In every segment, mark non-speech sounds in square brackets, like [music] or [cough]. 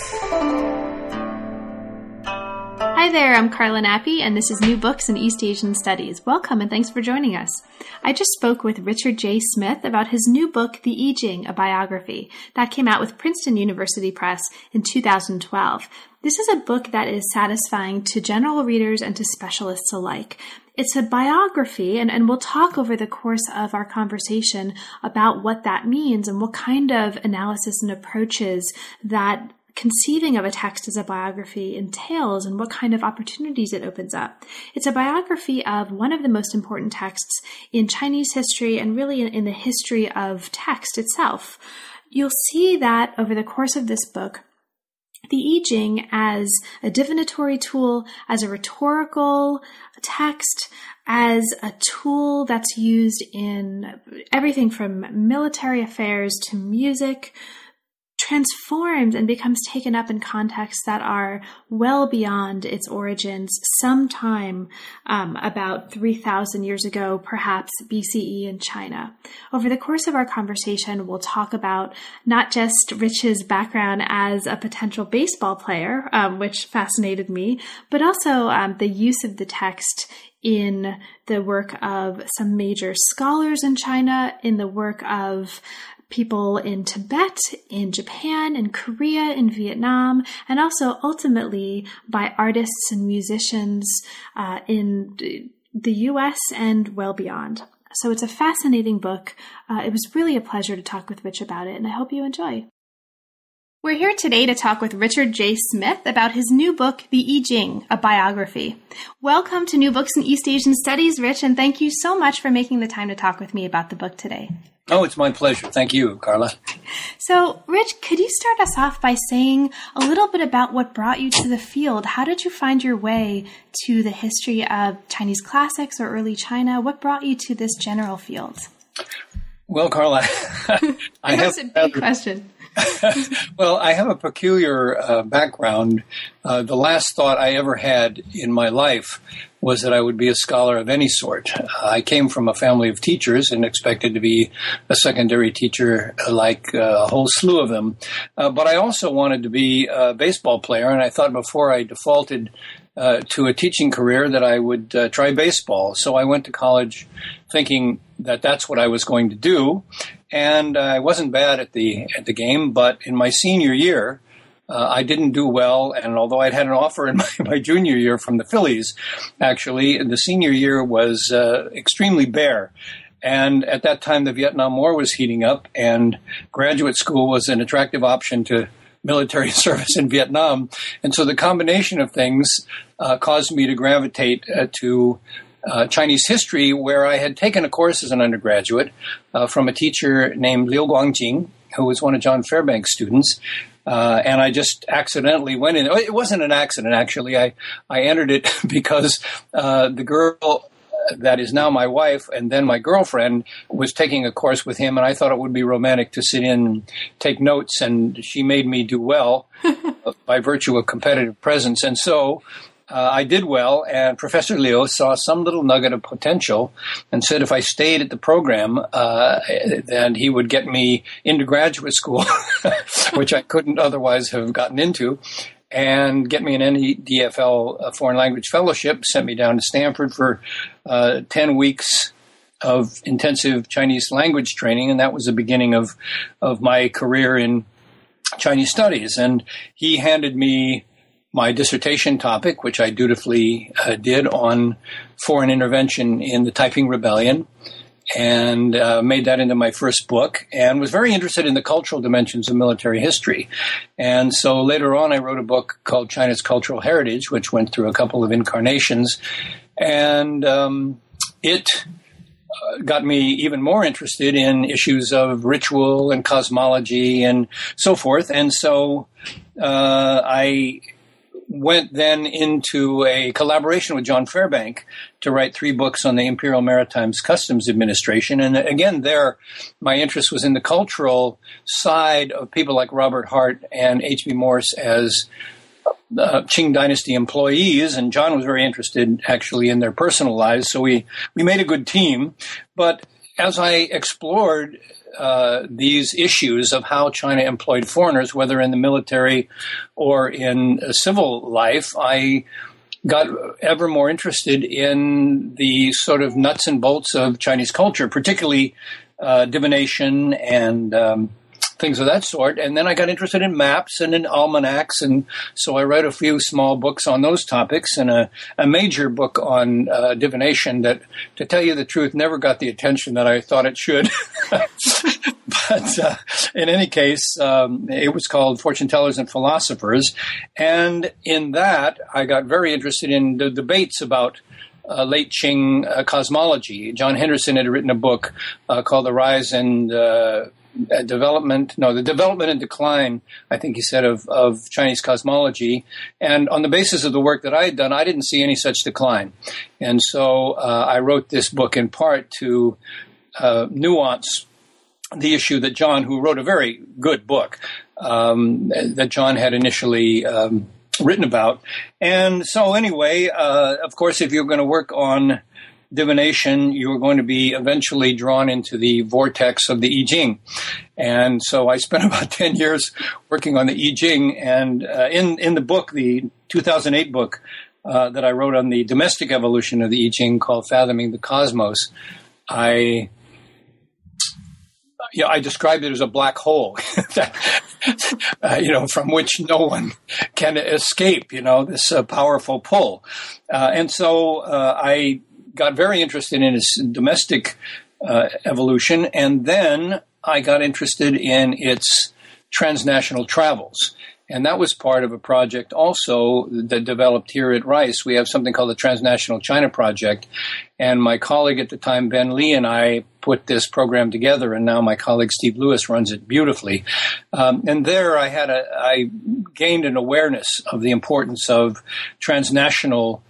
Hi there, I'm Carla Nappi, and this is New Books in East Asian Studies. Welcome and thanks for joining us. I just spoke with Richard J. Smith about his new book, The I Ching, a biography, that came out with Princeton University Press in 2012. This is a book that is satisfying to general readers and to specialists alike. It's a biography, and, and we'll talk over the course of our conversation about what that means and what kind of analysis and approaches that conceiving of a text as a biography entails and what kind of opportunities it opens up. It's a biography of one of the most important texts in Chinese history and really in, the history of text itself. You'll see that over the course of this book, the I Ching as a divinatory tool, as a rhetorical text, as a tool that's used in everything from military affairs to music transforms and becomes taken up in contexts that are well beyond its origins, sometime um, about 3,000 years ago, perhaps BCE in China. Over the course of our conversation, we'll talk about not just Rich's background as a potential baseball player, um, which fascinated me, but also um, the use of the text in the work of some major scholars in China, in the work of people in Tibet, in Japan, in Korea, in Vietnam, and also ultimately by artists and musicians uh, in the US and well beyond. So it's a fascinating book. Uh, it was really a pleasure to talk with Rich about it, and I hope you enjoy. We're here today to talk with Richard J. Smith about his new book, The I Ching, a biography. Welcome to New Books in East Asian Studies, Rich, and thank you so much for making the time to talk with me about the book today. Oh, it's my pleasure. Thank you, Carla. So, Rich, could you start us off by saying a little bit about what brought you to the field? How did you find your way to the history of Chinese classics or early China? What brought you to this general field? Well, Carla, [laughs] I have a big question. [laughs] well, I have a peculiar uh, background. Uh, the last thought I ever had in my life was that I would be a scholar of any sort. Uh, I came from a family of teachers and expected to be a secondary teacher like uh, a whole slew of them. Uh, but I also wanted to be a baseball player, and I thought before I defaulted uh, to a teaching career that I would uh, try baseball. So I went to college thinking that that's what I was going to do, and I wasn't bad at the at the game. But in my senior year, uh, I didn't do well, and although I'd had an offer in [laughs] my, my, junior year from the Phillies, actually, the senior year was uh, extremely bare. And at that time, the Vietnam War was heating up, and graduate school was an attractive option to military [laughs] service in Vietnam. And so the combination of things uh, caused me to gravitate uh, to uh, Chinese history, where I had taken a course as an undergraduate uh, from a teacher named Liu Guangjing, who was one of John Fairbank's students. Uh, and I just accidentally went in. It wasn't an accident, actually. I, I entered it [laughs] because uh, the girl that is now my wife and then my girlfriend was taking a course with him and I thought it would be romantic to sit in and take notes and she made me do well [laughs] by virtue of competitive presence and so uh, I did well, and Professor Liu saw some little nugget of potential and said if I stayed at the program, uh, then he would get me into graduate school, [laughs] which I couldn't otherwise have gotten into, and get me an NEDFL uh, foreign language fellowship, sent me down to Stanford for uh, 10 weeks of intensive Chinese language training, and that was the beginning of, of my career in Chinese studies. And he handed me my dissertation topic, which I dutifully uh, did on foreign intervention in the Taiping Rebellion, and uh, made that into my first book, and was very interested in the cultural dimensions of military history. And so later on, I wrote a book called China's Cultural Heritage, which went through a couple of incarnations, and um, it uh, got me even more interested in issues of ritual and cosmology and so forth. And so uh, I went then into a collaboration with John Fairbank to write three books on the Imperial Maritimes Customs Administration. And again, there, my interest was in the cultural side of people like Robert Hart and H.B. Morse as uh, Qing Dynasty employees, and John was very interested actually in their personal lives. So we we made a good team. But as I explored uh, these issues of how China employed foreigners, whether in the military or in civil life, I got ever more interested in the sort of nuts and bolts of Chinese culture, particularly uh, divination and um, things of that sort. And then I got interested in maps and in almanacs. And so I read a few small books on those topics and a, a major book on uh, divination that, to tell you the truth, never got the attention that I thought it should. [laughs] but uh, in any case, um, it was called Fortune Tellers and Philosophers. And in that, I got very interested in the debates about uh, late Qing uh, cosmology. John Henderson had written a book uh, called The Rise and uh, Development, no, the development and decline, I think he said, of, of Chinese cosmology. And on the basis of the work that I had done, I didn't see any such decline. And so uh, I wrote this book in part to uh, nuance the issue that John, who wrote a very good book, um, that John had initially um, written about. And so, anyway, uh, of course, if you're going to work on divination, you are going to be eventually drawn into the vortex of the I Ching. And so I spent [laughs] about 10 years working on the I Ching. And uh, in, in the book, the 2008 book uh, that I wrote on the domestic evolution of the I Ching called Fathoming the Cosmos, I yeah, I described it as a black hole, [laughs] that, uh, you know, from which no one can escape, you know, this uh, powerful pull. Uh, and so uh, I got very interested in its domestic uh, evolution, and then I got interested in its transnational travels. And that was part of a project also that developed here at Rice. We have something called the Transnational China Project. And my colleague at the time, Ben Lee, and I put this program together. And now my colleague Steve Lewis runs it beautifully. Um, and there I had a, I gained an awareness of the importance of transnational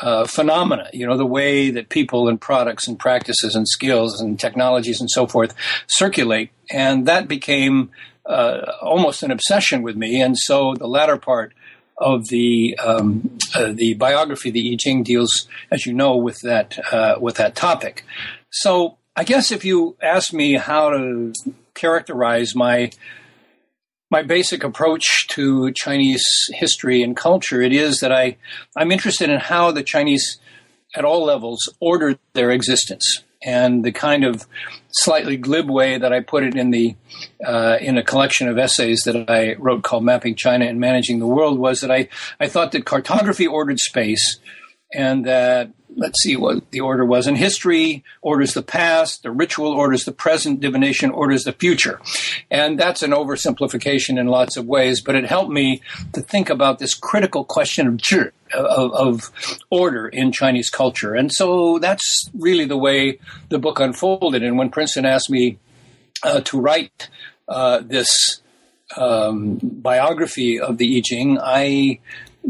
uh, phenomena, you know, the way that people and products and practices and skills and technologies and so forth circulate. And that became uh, almost an obsession with me. And so the latter part of the um, uh, the biography, the I Ching, deals, as you know, with that uh, with that topic. So I guess if you ask me how to characterize my my basic approach to Chinese history and culture, it is that I, I'm interested in how the Chinese, at all levels, ordered their existence. And the kind of slightly glib way that I put it in the uh, in a collection of essays that I wrote called "Mapping China and Managing the World" was that I I thought that cartography ordered space, and that let's see what the order was. In history, orders the past, the ritual orders the present, divination orders the future. And that's an oversimplification in lots of ways, but it helped me to think about this critical question of of, of, order in Chinese culture. And so that's really the way the book unfolded. And when Princeton asked me uh, to write uh, this um, biography of the I Ching, I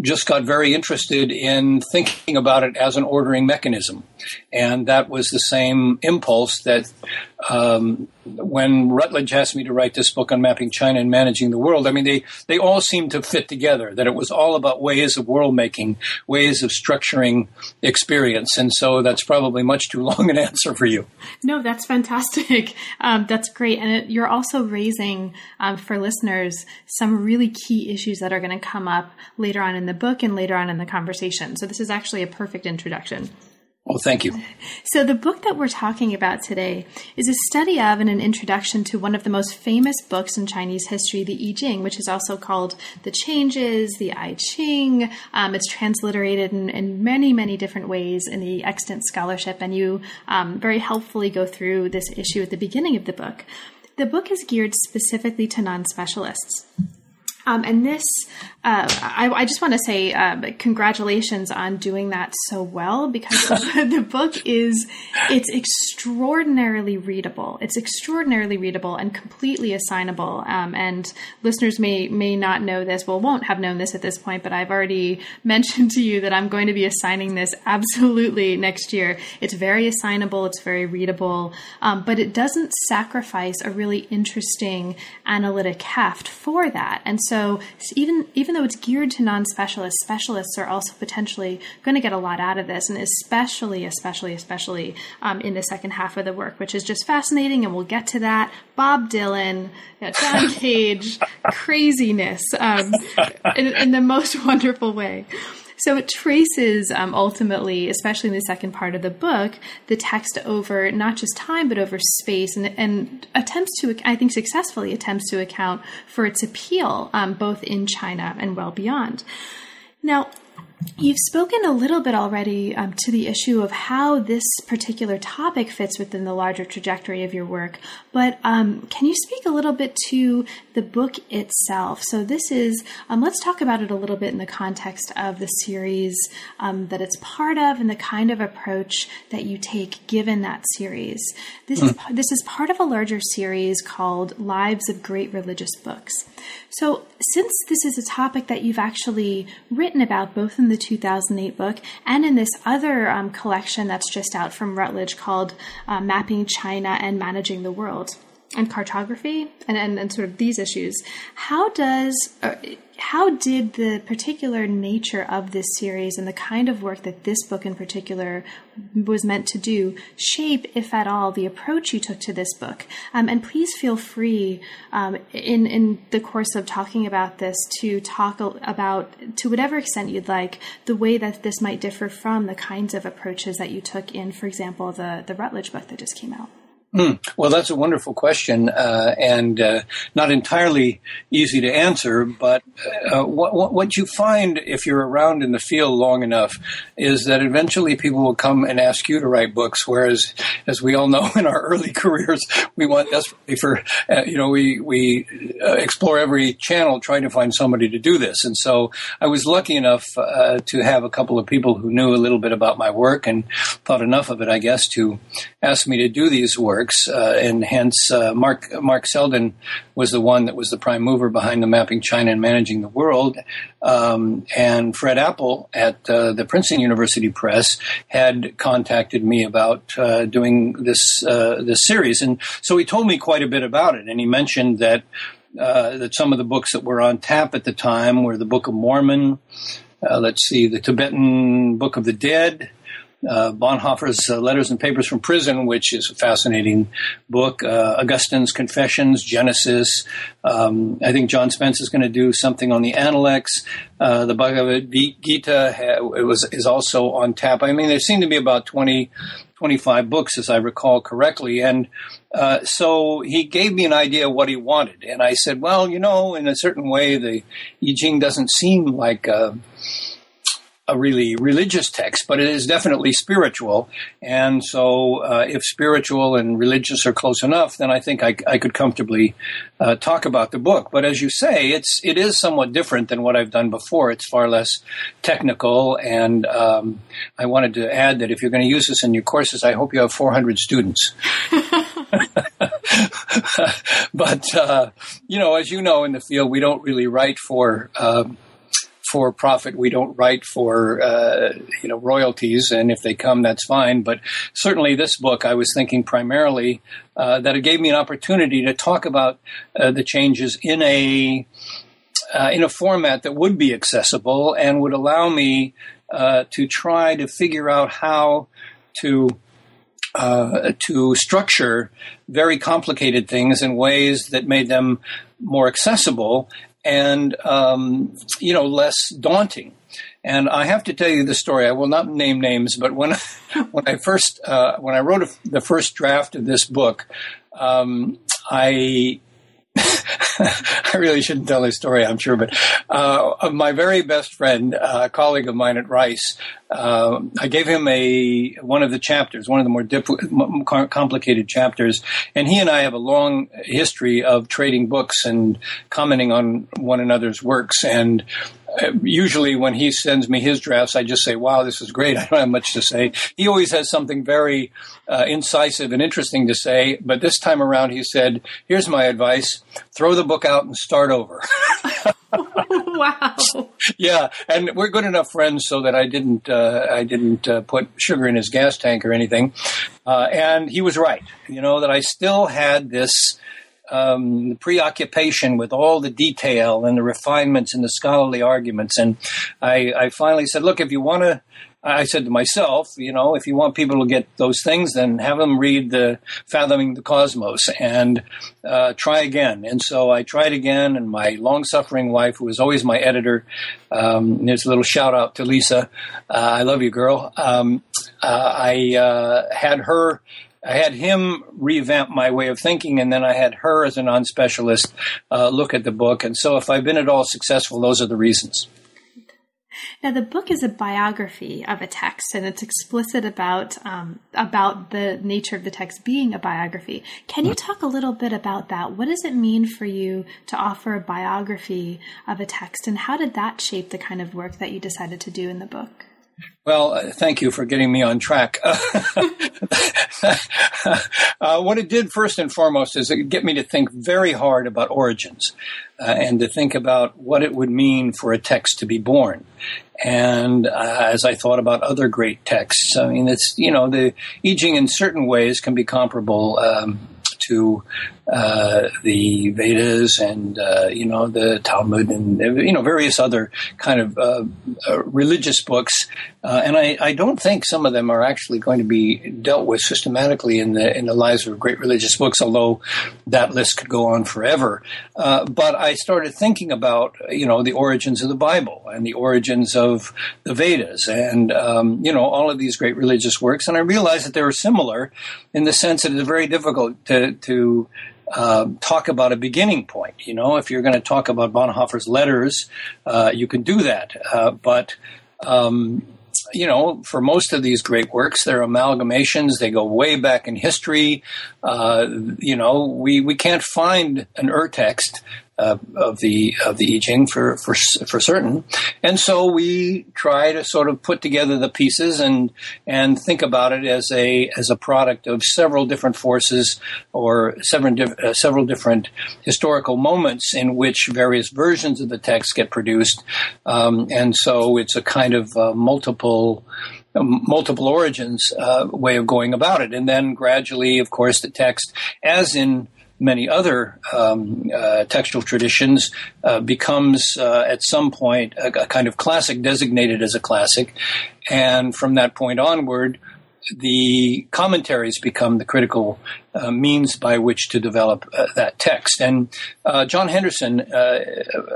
just got very interested in thinking about it as an ordering mechanism. And that was the same impulse that um, when Routledge asked me to write this book on mapping China and managing the world, I mean, they, they all seemed to fit together, that it was all about ways of world making, ways of structuring experience. And so that's probably much too long an answer for you. No, that's fantastic. [laughs] Um, that's great. And it, you're also raising um, for listeners some really key issues that are going to come up later on in the book and later on in the conversation. So this is actually a perfect introduction. Well, thank you. So, the book that we're talking about today is a study of and an introduction to one of the most famous books in Chinese history, the I Ching, which is also called The Changes, the I Ching. Um, it's transliterated in, in, many, many different ways in the extant scholarship, and you um, very helpfully go through this issue at the beginning of the book. The book is geared specifically to non specialists. Um, and this, uh, I, I, just want to say uh, congratulations on doing that so well because [laughs] the book is it's extraordinarily readable. It's extraordinarily readable and completely assignable. Um, and listeners may may not know this, well, won't have known this at this point, but I've already [laughs] mentioned to you that I'm going to be assigning this absolutely next year. It's very assignable. It's very readable, um, but it doesn't sacrifice a really interesting analytic heft for that. And so So even even though it's geared to non-specialists, specialists are also potentially going to get a lot out of this, and especially, especially, especially um, in the second half of the work, which is just fascinating, and we'll get to that. Bob Dylan, John [laughs] Cage, craziness um, in, in the most [laughs] wonderful way. So it traces um, ultimately, especially in the second part of the book, the text over not just time but over space, and, and attempts to, I think, successfully attempts to account for its appeal um, both in China and well beyond. Now, You've spoken a little bit already um, to the issue of how this particular topic fits within the larger trajectory of your work, but um, can you speak a little bit to the book itself? So, this is, um, let's talk about it a little bit in the context of the series um, that it's part of and the kind of approach that you take given that series. This, mm. is, hmm. this is part of a larger series called Lives of Great Religious Books. So, since this is a topic that you've actually written about both in the 2008 book and in this other um, collection that's just out from Routledge called uh, Mapping China and Managing the World and Cartography and, and, and sort of these issues, how does, uh, how did the particular nature of this series and the kind of work that this book in particular was meant to do shape, if at all, the approach you took to this book? Um, and please feel free um, in in the course of talking about this to talk about, to whatever extent you'd like, the way that this might differ from the kinds of approaches that you took in, for example, the the Routledge book that just came out. Mm, well, that's a wonderful question, uh, and uh, not entirely easy to answer. But uh, what, what, you find if you're around in the field long enough is that eventually people will come and ask you to write books. Whereas, as we all know, [laughs] in our early careers, we want desperately for uh, you know we we uh, explore every channel trying to find somebody to do this. And so, I was lucky enough uh, to have a couple of people who knew a little bit about my work and thought enough of it, I guess, to ask me to do these works uh, and hence uh, Mark Mark Selden was the one that was the prime mover behind the mapping China and managing the world. Um, and Fred Appel at uh, the Princeton University Press had contacted me about uh, doing this uh, this series, and so he told me quite a bit about it. And he mentioned that. Uh, that some of the books that were on tap at the time were the Book of Mormon, let's see, the Tibetan Book of the Dead, uh, Bonhoeffer's uh, Letters and Papers from Prison, which is a fascinating book. Uh, Augustine's Confessions, Genesis. Um, I think John Spence is going to do something on the Analects. Uh, the Bhagavad Gita ha- it was is also on tap. I mean, there seem to be about 20, 25 books, as I recall correctly. And uh, so he gave me an idea of what he wanted. And I said, well, you know, in a certain way, the I Ching doesn't seem like a really religious text, but it is definitely spiritual. And so, uh, if spiritual and religious are close enough, then I think I, I could comfortably uh, talk about the book. But as you say, it's it is somewhat different than what I've done before. It's far less technical, and um, I wanted to add that if you're going to use this in your courses, I hope you have 400 students. [laughs] but uh, you know, as you know in the field, we don't really write for uh, for profit. We don't write for uh, you know royalties, and if they come, that's fine. But certainly, this book, I was thinking primarily uh, that it gave me an opportunity to talk about uh, the changes in a uh, in a format that would be accessible and would allow me uh, to try to figure out how to uh, to structure very complicated things in ways that made them more accessible and um, you know less daunting. And I have to tell you the story. I will not name names, but when [laughs] when I first uh, when I wrote a, the first draft of this book, um, I [laughs] I really shouldn't tell this story, I'm sure, but uh, my very best friend, uh, a colleague of mine at Rice, uh, I gave him a one of the chapters, one of the more dip- complicated chapters, and he and I have a long history of trading books and commenting on one another's works. And usually when he sends me his drafts, I just say, wow, this is great. [laughs] I don't have much to say. He always has something very uh, incisive and interesting to say. But this time around, he said, here's my advice throw the book out and start over. [laughs] [laughs] wow. Yeah, and we're good enough friends so that I didn't uh, I didn't uh, put sugar in his gas tank or anything. Uh, and he was right. You know that I still had this um, preoccupation with all the detail and the refinements and the scholarly arguments. And I, I finally said, look, if you want to I said to myself, you know, if you want people to get those things, then have them read the Fathoming the Cosmos and uh, try again. And so I tried again, and my long-suffering wife, who was always my editor, um, there's a little shout out to Lisa. Uh, I love you, girl. Um, uh, I uh, had her. I had him revamp my way of thinking, and then I had her as a non specialist uh, look at the book. And so, if I've been at all successful, those are the reasons. Now, the book is a biography of a text, and it's explicit about um, about the nature of the text being a biography. Can you talk a little bit about that? What does it mean for you to offer a biography of a text, and how did that shape the kind of work that you decided to do in the book? Well, uh, thank you for getting me on track. [laughs] uh, what it did first and foremost is it get me to think very hard about origins uh, and to think about what it would mean for a text to be born. And uh, as I thought about other great texts, I mean, it's you know the I Ching in certain ways can be comparable um, to uh, the Vedas and uh, you know the Talmud and you know various other kind of uh, uh religious books, uh, and I, I, don't think some of them are actually going to be dealt with systematically in the in the lives of great religious books. Although that list could go on forever, uh, but I started thinking about you know the origins of the Bible and the origins of the Vedas and um, you know all of these great religious works, and I realized that they were similar in the sense that it's very difficult to to uh, talk about a beginning point. You know, if you're going to talk about Bonhoeffer's letters, uh, you can do that. Uh, but um, you know, for most of these great works, they're amalgamations. They go way back in history. Uh, you know, we, we can't find an ur text uh, of the of the I Ching for, for for certain, and so we try to sort of put together the pieces and and think about it as a as a product of several different forces or several uh, several different historical moments in which various versions of the text get produced, um, and so it's a kind of uh, multiple multiple origins uh, way of going about it. And then gradually, of course, the text, as in many other um, uh, textual traditions, uh, becomes uh, at some point a, a, kind of classic, designated as a classic. And from that point onward, the commentaries become the critical uh, means by which to develop uh, that text. And uh, John Henderson,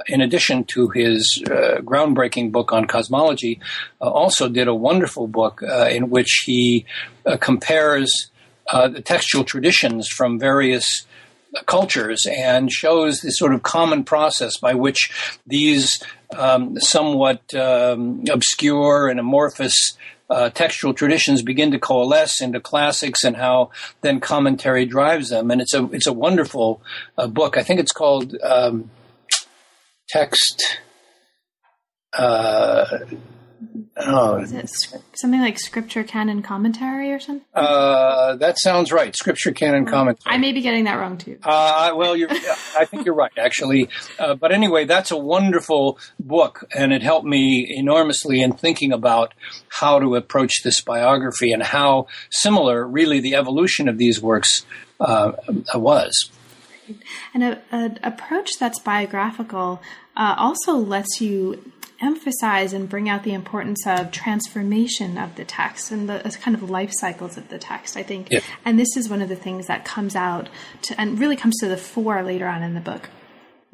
in addition to his groundbreaking book on cosmology, also did a wonderful book in which he compares the textual traditions from various cultures and shows the sort of common process by which these um, somewhat um, obscure and amorphous uh, textual traditions begin to coalesce into classics and how then commentary drives them. And it's a it's a wonderful uh, book. I think it's called um, Text. Uh, Oh, is it something like scripture canon commentary or something? Uh, that sounds right. Scripture canon commentary. I may be getting that wrong too. Uh, well, I think you're right, actually. Uh, but anyway, that's a wonderful book, and it helped me enormously in thinking about how to approach this biography and how similar, really, the evolution of these works uh, was. And an approach that's biographical uh, also lets you emphasize and bring out the importance of transformation of the text and the kind of life cycles of the text, I think. Yeah. And this is one of the things that comes out to, and really comes to the fore later on in the book.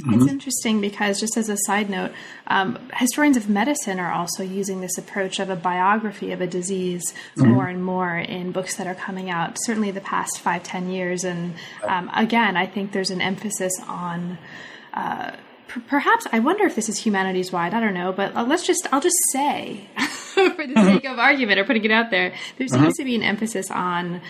Mm-hmm. It's interesting because, just as a side note, um, historians of medicine are also using this approach of a biography of a disease mm-hmm. more and more in books that are coming out, certainly the past five, ten years. And um, again, I think there's an emphasis on. Uh, perhaps I wonder if this is humanities wide. I don't know, but uh, let's just I'll just say, [laughs] for the sake of argument or putting it out there, there seems uh-huh. to be an emphasis on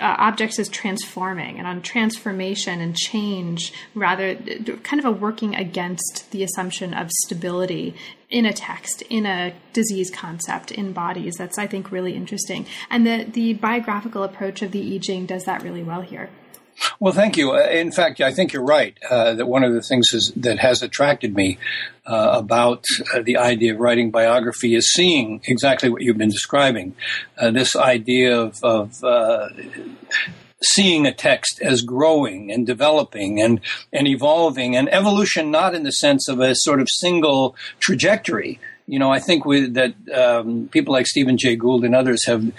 uh, objects as transforming and on transformation and change rather kind of a working against the assumption of stability in a text in a disease concept in bodies that's i think really interesting and the the biographical approach of the i ching does that really well here well, thank you. Uh, in fact, I think you're right uh, that one of the things is, that has attracted me uh, about uh, the idea of writing biography is seeing exactly what you've been describing. Uh, this idea of, of uh, seeing a text as growing and developing and, and evolving and evolution not in the sense of a sort of single trajectory you know, I think we, that um, people like Stephen Jay Gould and others have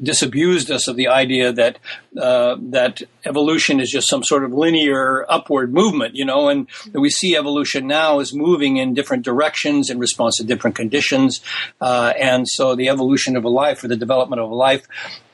disabused us of the idea that uh, that evolution is just some sort of linear upward movement, you know, and we see evolution now as moving in different directions in response to different conditions, uh, and so the evolution of a life or the development of a life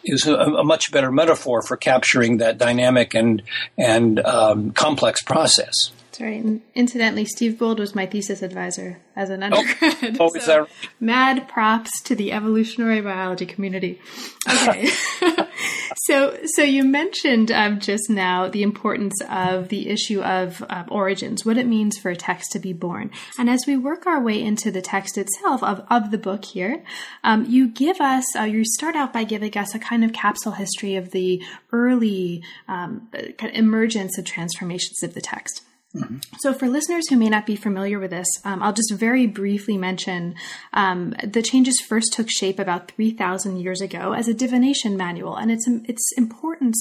is a, a much better metaphor for capturing that dynamic and and um, complex process. Right. And incidentally, Steve Gould was my thesis advisor as an oh. undergrad. Oh, oh is? Mad props to the evolutionary biology community. Okay. [laughs] so, so you mentioned um, just now the importance of the issue of uh, origins, what it means for a text to be born. And as we work our way into the text itself of, of the book here, um, you give us, uh, you start out by giving us a kind of capsule history of the early um, kind of emergence of transformations of the text. Mm-hmm. So, for listeners who may not be familiar with this, um, I'll just very briefly mention um, the changes first took shape about 3,000 years ago as a divination manual, and its its importance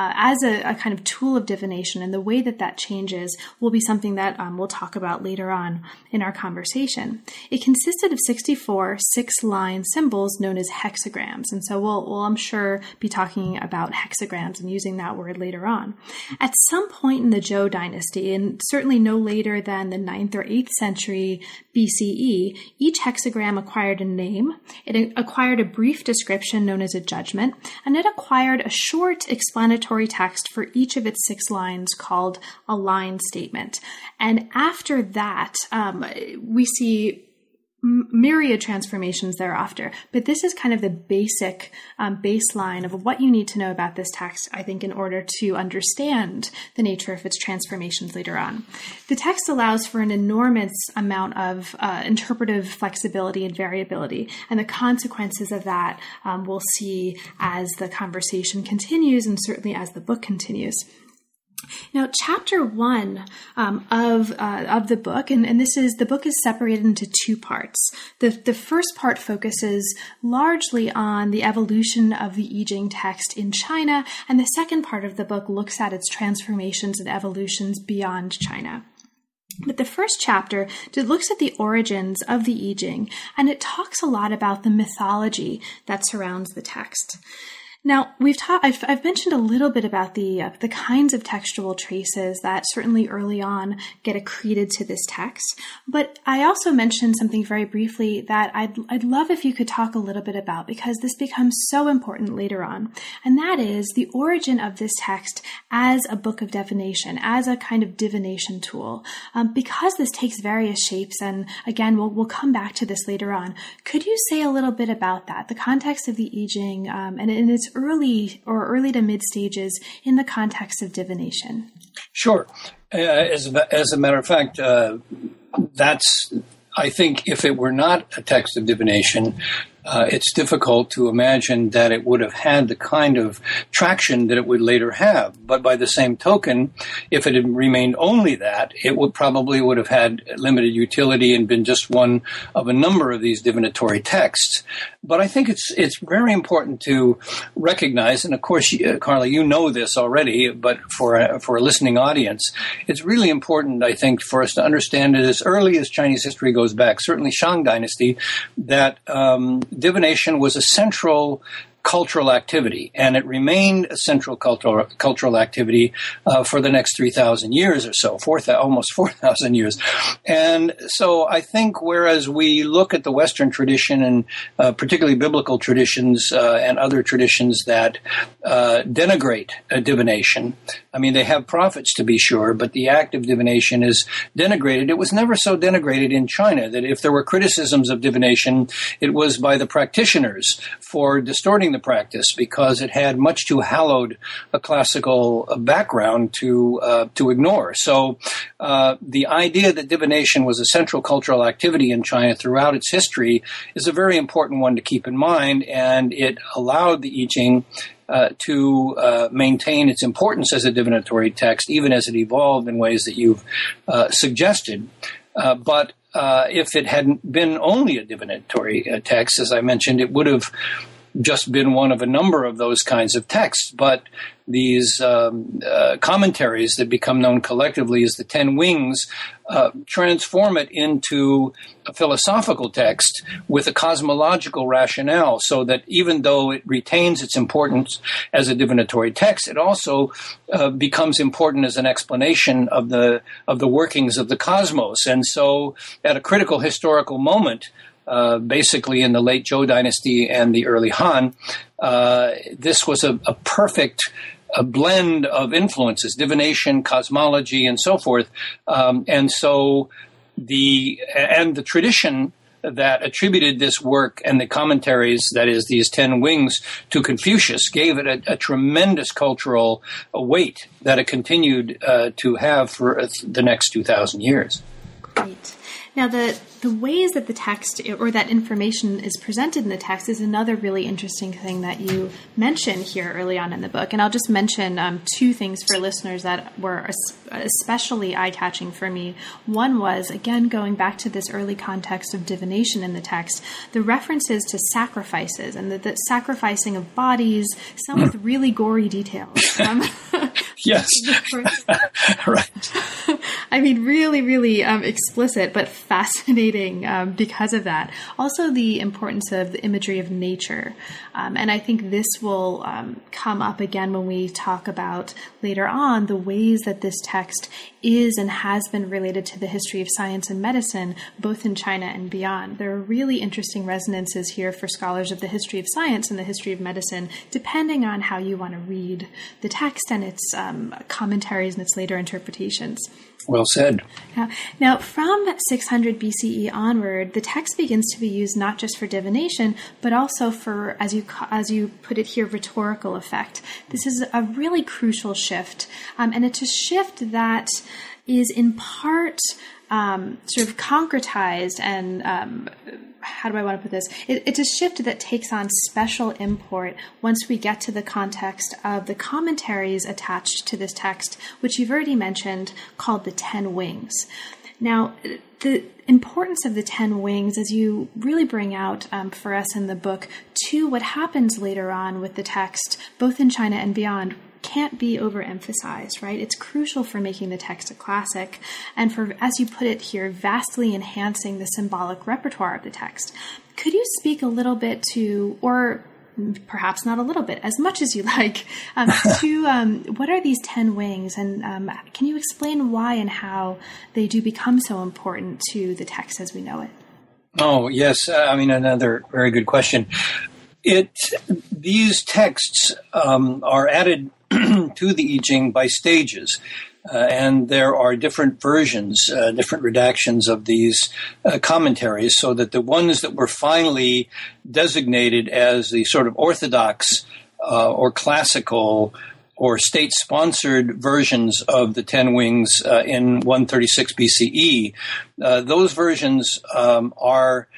uh, as a, a, kind of tool of divination. And the way that that changes will be something that um, we'll talk about later on in our conversation. It consisted of 64 six line symbols known as hexagrams. And so we'll, we'll, I'm sure, be talking about hexagrams and using that word later on. At some point in the Zhou dynasty, and certainly no later than the 9th or 8th century BCE, each hexagram acquired a name, it acquired a brief description known as a judgment, and it acquired a short explanatory text for each of its six lines called a line statement. And after that, um, we see myriad transformations thereafter. But this is kind of the basic um, baseline of what you need to know about this text, I think, in order to understand the nature of its transformations later on. The text allows for an enormous amount of uh, interpretive flexibility and variability, and the consequences of that um, we'll see as the conversation continues and certainly as the book continues. Now, chapter one um, of uh, of the book, and, and this is the book is separated into two parts. The the first part focuses largely on the evolution of the I Ching text in China, and the second part of the book looks at its transformations and evolutions beyond China. But the first chapter looks at the origins of the I Ching, and it talks a lot about the mythology that surrounds the text. Now we've taught. I've, I've mentioned a little bit about the uh, the kinds of textual traces that certainly early on get accreted to this text, but I also mentioned something very briefly that I'd I'd love if you could talk a little bit about because this becomes so important later on, and that is the origin of this text as a book of divination, as a kind of divination tool. Um, because this takes various shapes, and again we'll we'll come back to this later on. Could you say a little bit about that, the context of the I Ching, um, and in its early or early to mid stages in the context of divination? Sure. Uh, as, as a matter of fact, uh, that's, I think, if it were not a text of divination, uh, it's difficult to imagine that it would have had the kind of traction that it would later have. But by the same token, if it had remained only that, it would probably would have had limited utility and been just one of a number of these divinatory texts. But I think it's it's very important to recognize, and of course, uh, Carla, you know this already, but for a, for a listening audience, it's really important, I think, for us to understand it as early as Chinese history goes back, certainly Shang Dynasty, that um, divination was a central cultural activity, and it remained a central cultural cultural activity uh, for the next three thousand years or so, four almost [laughs] four thousand years. And so, I think whereas we look at the Western tradition and uh, particularly biblical traditions uh, and other traditions that uh, denigrate divination, I mean they have prophets to be sure, but the act of divination is denigrated. It was never so denigrated in China that if there were criticisms of divination, it was by the practitioners for distorting the practice because it had much too hallowed a classical background to uh, to ignore. So uh, the idea that divination was a central cultural activity in China throughout its history is a very important one to keep in mind, and it allowed the I Ching uh, to uh, maintain its importance as a divinatory text, even as it evolved in ways that you've uh, suggested. Uh, but uh, if it hadn't been only a divinatory text, as I mentioned, it would have just been one of a number of those kinds of texts, but these um, uh, commentaries that become known collectively as the Ten Wings uh, transform it into a philosophical text with a cosmological rationale, so that even though it retains its importance as a divinatory text, it also uh, becomes important as an explanation of the of the workings of the cosmos. And so, at a critical historical moment. Uh, basically, in the late Zhou dynasty and the early Han, uh, this was a, a perfect a blend of influences, divination, cosmology, and so forth. Um, and so the and the tradition that attributed this work and the commentaries, that is, these ten wings, to Confucius, gave it a, a tremendous cultural weight that it continued uh, to have for the next two thousand years. Great. Now, the, the ways that the text or that information is presented in the text is another really interesting thing that you mention here early on in the book. And I'll just mention um, two things for listeners that were especially eye catching for me. One was, again, going back to this early context of divination in the text, the references to sacrifices and the, the sacrificing of bodies, some with really gory details. Um, [laughs] yes. [laughs] [laughs] right. I mean, really, really um, explicit, but fascinating um, because of that. Also, the importance of the imagery of nature. Um, and I think this will um, come up again when we talk about later on the ways that this text is and has been related to the history of science and medicine, both in China and beyond. There are really interesting resonances here for scholars of the history of science and the history of medicine, depending on how you want to read the text and its um, commentaries and its later interpretations. Well said. Now, now, from 600 BCE onward, the text begins to be used not just for divination, but also for, as you as you put it here, rhetorical effect. This is a really crucial shift, um, and it's a shift that is in part um, sort of concretized and um, how do I want to put this? It, it's a shift that takes on special import once we get to the context of the commentaries attached to this text, which you've already mentioned, called the Ten Wings. Now, the importance of the Ten Wings, as you really bring out um, for us in the book, to what happens later on with the text, both in China and beyond, can't be overemphasized, right? It's crucial for making the text a classic and for, as you put it here, vastly enhancing the symbolic repertoire of the text. Could you speak a little bit to, or perhaps not a little bit, as much as you like, um, [laughs] to um, what are these 10 wings and um, can you explain why and how they do become so important to the text as we know it? Oh, yes. I mean, another very good question. It these texts um, are added [clears throat] to the I Ching by stages. Uh, and there are different versions, uh, different redactions of these uh, commentaries, so that the ones that were finally designated as the sort of orthodox uh, or classical or state sponsored versions of the Ten Wings uh, in 136 BCE, uh, those versions um, are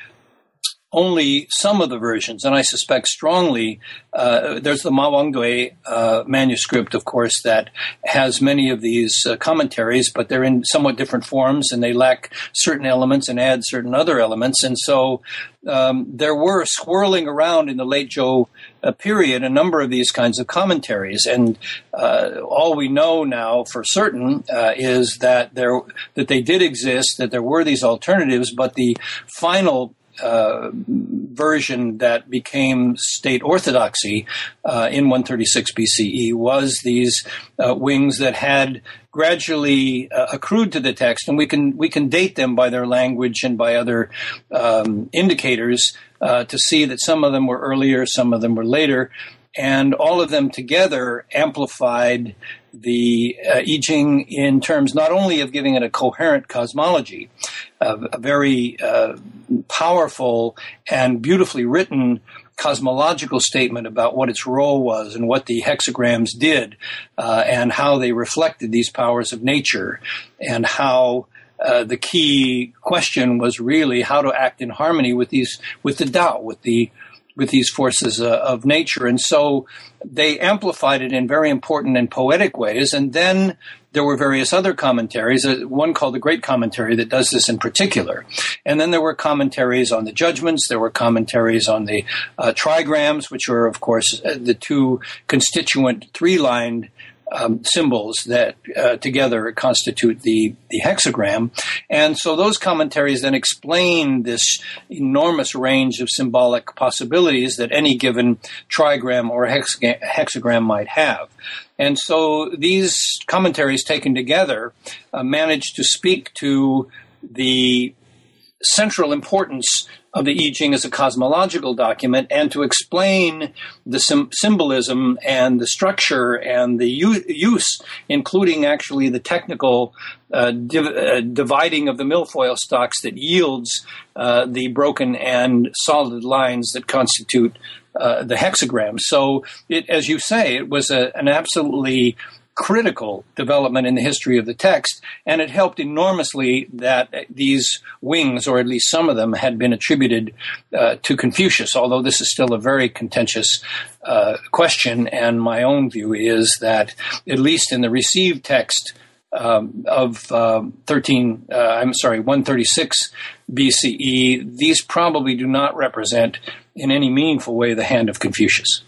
only some of the versions, and I suspect strongly uh, there's the Ma Wangdui uh, manuscript, of course, that has many of these uh, commentaries, but they're in somewhat different forms and they lack certain elements and add certain other elements. And so um, there were swirling around in the late Zhou uh, period a number of these kinds of commentaries, and uh, all we know now for certain uh, is that there that they did exist, that there were these alternatives, but the final uh, version that became state orthodoxy uh, in 136 BCE was these uh, wings that had gradually uh, accrued to the text, and we can we can date them by their language and by other um, indicators uh, to see that some of them were earlier, some of them were later, and all of them together amplified the uh, I Ching in terms not only of giving it a coherent cosmology, a very uh, powerful and beautifully written cosmological statement about what its role was and what the hexagrams did uh, and how they reflected these powers of nature and how uh, the key question was really how to act in harmony with these with the Tao, with the with these forces uh, of nature. And so they amplified it in very important and poetic ways. And then there were various other commentaries, uh, one called the Great Commentary that does this in particular. And then there were commentaries on the judgments, there were commentaries on the uh, trigrams, which are, of course, uh, the two constituent three lined um, symbols that uh, together constitute the, the hexagram. And so those commentaries then explain this enormous range of symbolic possibilities that any given trigram or hexagram might have. And so these commentaries taken together uh, manage to speak to the central importance of the I Ching as a cosmological document and to explain the sim- symbolism and the structure and the u- use, including actually the technical uh, div- uh, dividing of the milfoil stalks that yields uh, the broken and solid lines that constitute uh, the hexagram. So, it, as you say, it was a, an absolutely critical development in the history of the text, and it helped enormously that these wings, or at least some of them, had been attributed uh, to Confucius, although this is still a very contentious uh, question. And my own view is that, at least in the received text, um, of uh, 13, uh, I'm sorry, 136 BCE, these probably do not represent in any meaningful way the hand of Confucius.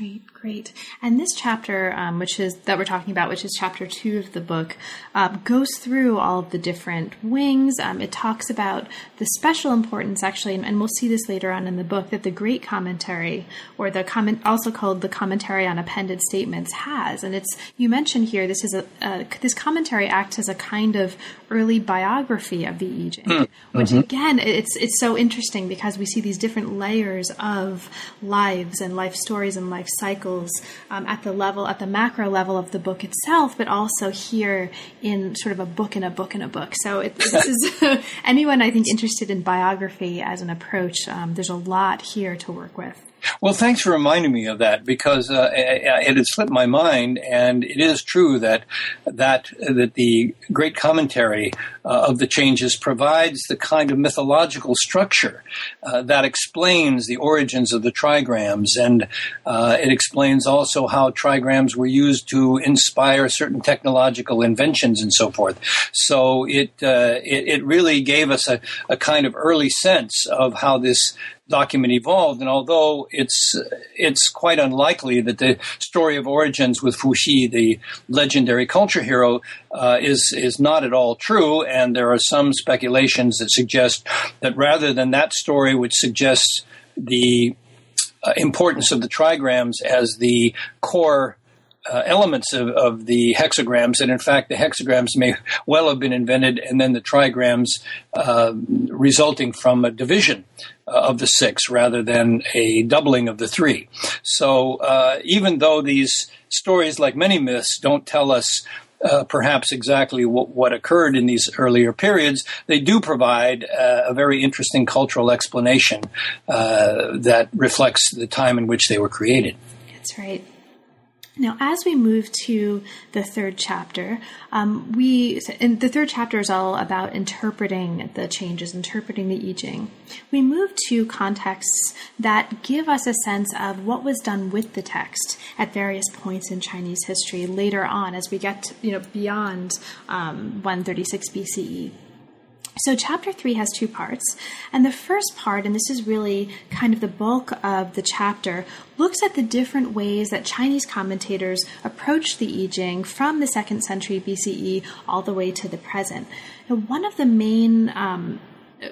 Right. Great. And this chapter, um, which is that we're talking about, which is chapter two of the book, um, goes through all of the different wings. Um, it talks about the special importance, actually, and, and, we'll see this later on in the book, that the Great Commentary, or the comment, also called the Commentary on Appended Statements, has. And it's you mentioned here this is a this commentary acts as a kind of early biography of the I Ching, mm. which mm-hmm. again, it's it's so interesting because we see these different layers of lives and life stories and life cycles um, at the level, at the macro level of the book itself, but also here in sort of a book in a book in a book. So it, this [laughs] is [laughs] anyone I think interested in biography as an approach. Um, there's a lot here to work with. Well, thanks for reminding me of that because uh, it had slipped my mind, and it is true that that that the great commentary uh, of the changes provides the kind of mythological structure uh, that explains the origins of the trigrams, and uh, it explains also how trigrams were used to inspire certain technological inventions and so forth. So it uh, it, it, really gave us a, a kind of early sense of how this document evolved. And although it's it's quite unlikely that the story of origins with Fu Xi, the legendary culture hero, uh, is is not at all true, and there are some speculations that suggest that rather than that story, which suggests the uh, importance of the trigrams as the core uh, elements of, of, the hexagrams, and in fact, the hexagrams may well have been invented, and then the trigrams uh, resulting from a division of the six rather than a doubling of the three. So, uh, even though these stories, like many myths, don't tell us uh, perhaps exactly what, what, occurred in these earlier periods, they do provide uh, a very interesting cultural explanation uh, that reflects the time in which they were created. That's right. Now, as we move to the third chapter, um, we and the third chapter is all about interpreting the changes, interpreting the I Ching. We move to contexts that give us a sense of what was done with the text at various points in Chinese history later on, as we get to, you know beyond um, 136 BCE. So, chapter three has two parts. And the first part, and this is really kind of the bulk of the chapter, looks at the different ways that Chinese commentators approach the I Ching from the second century BCE all the way to the present. Now, one of the main um,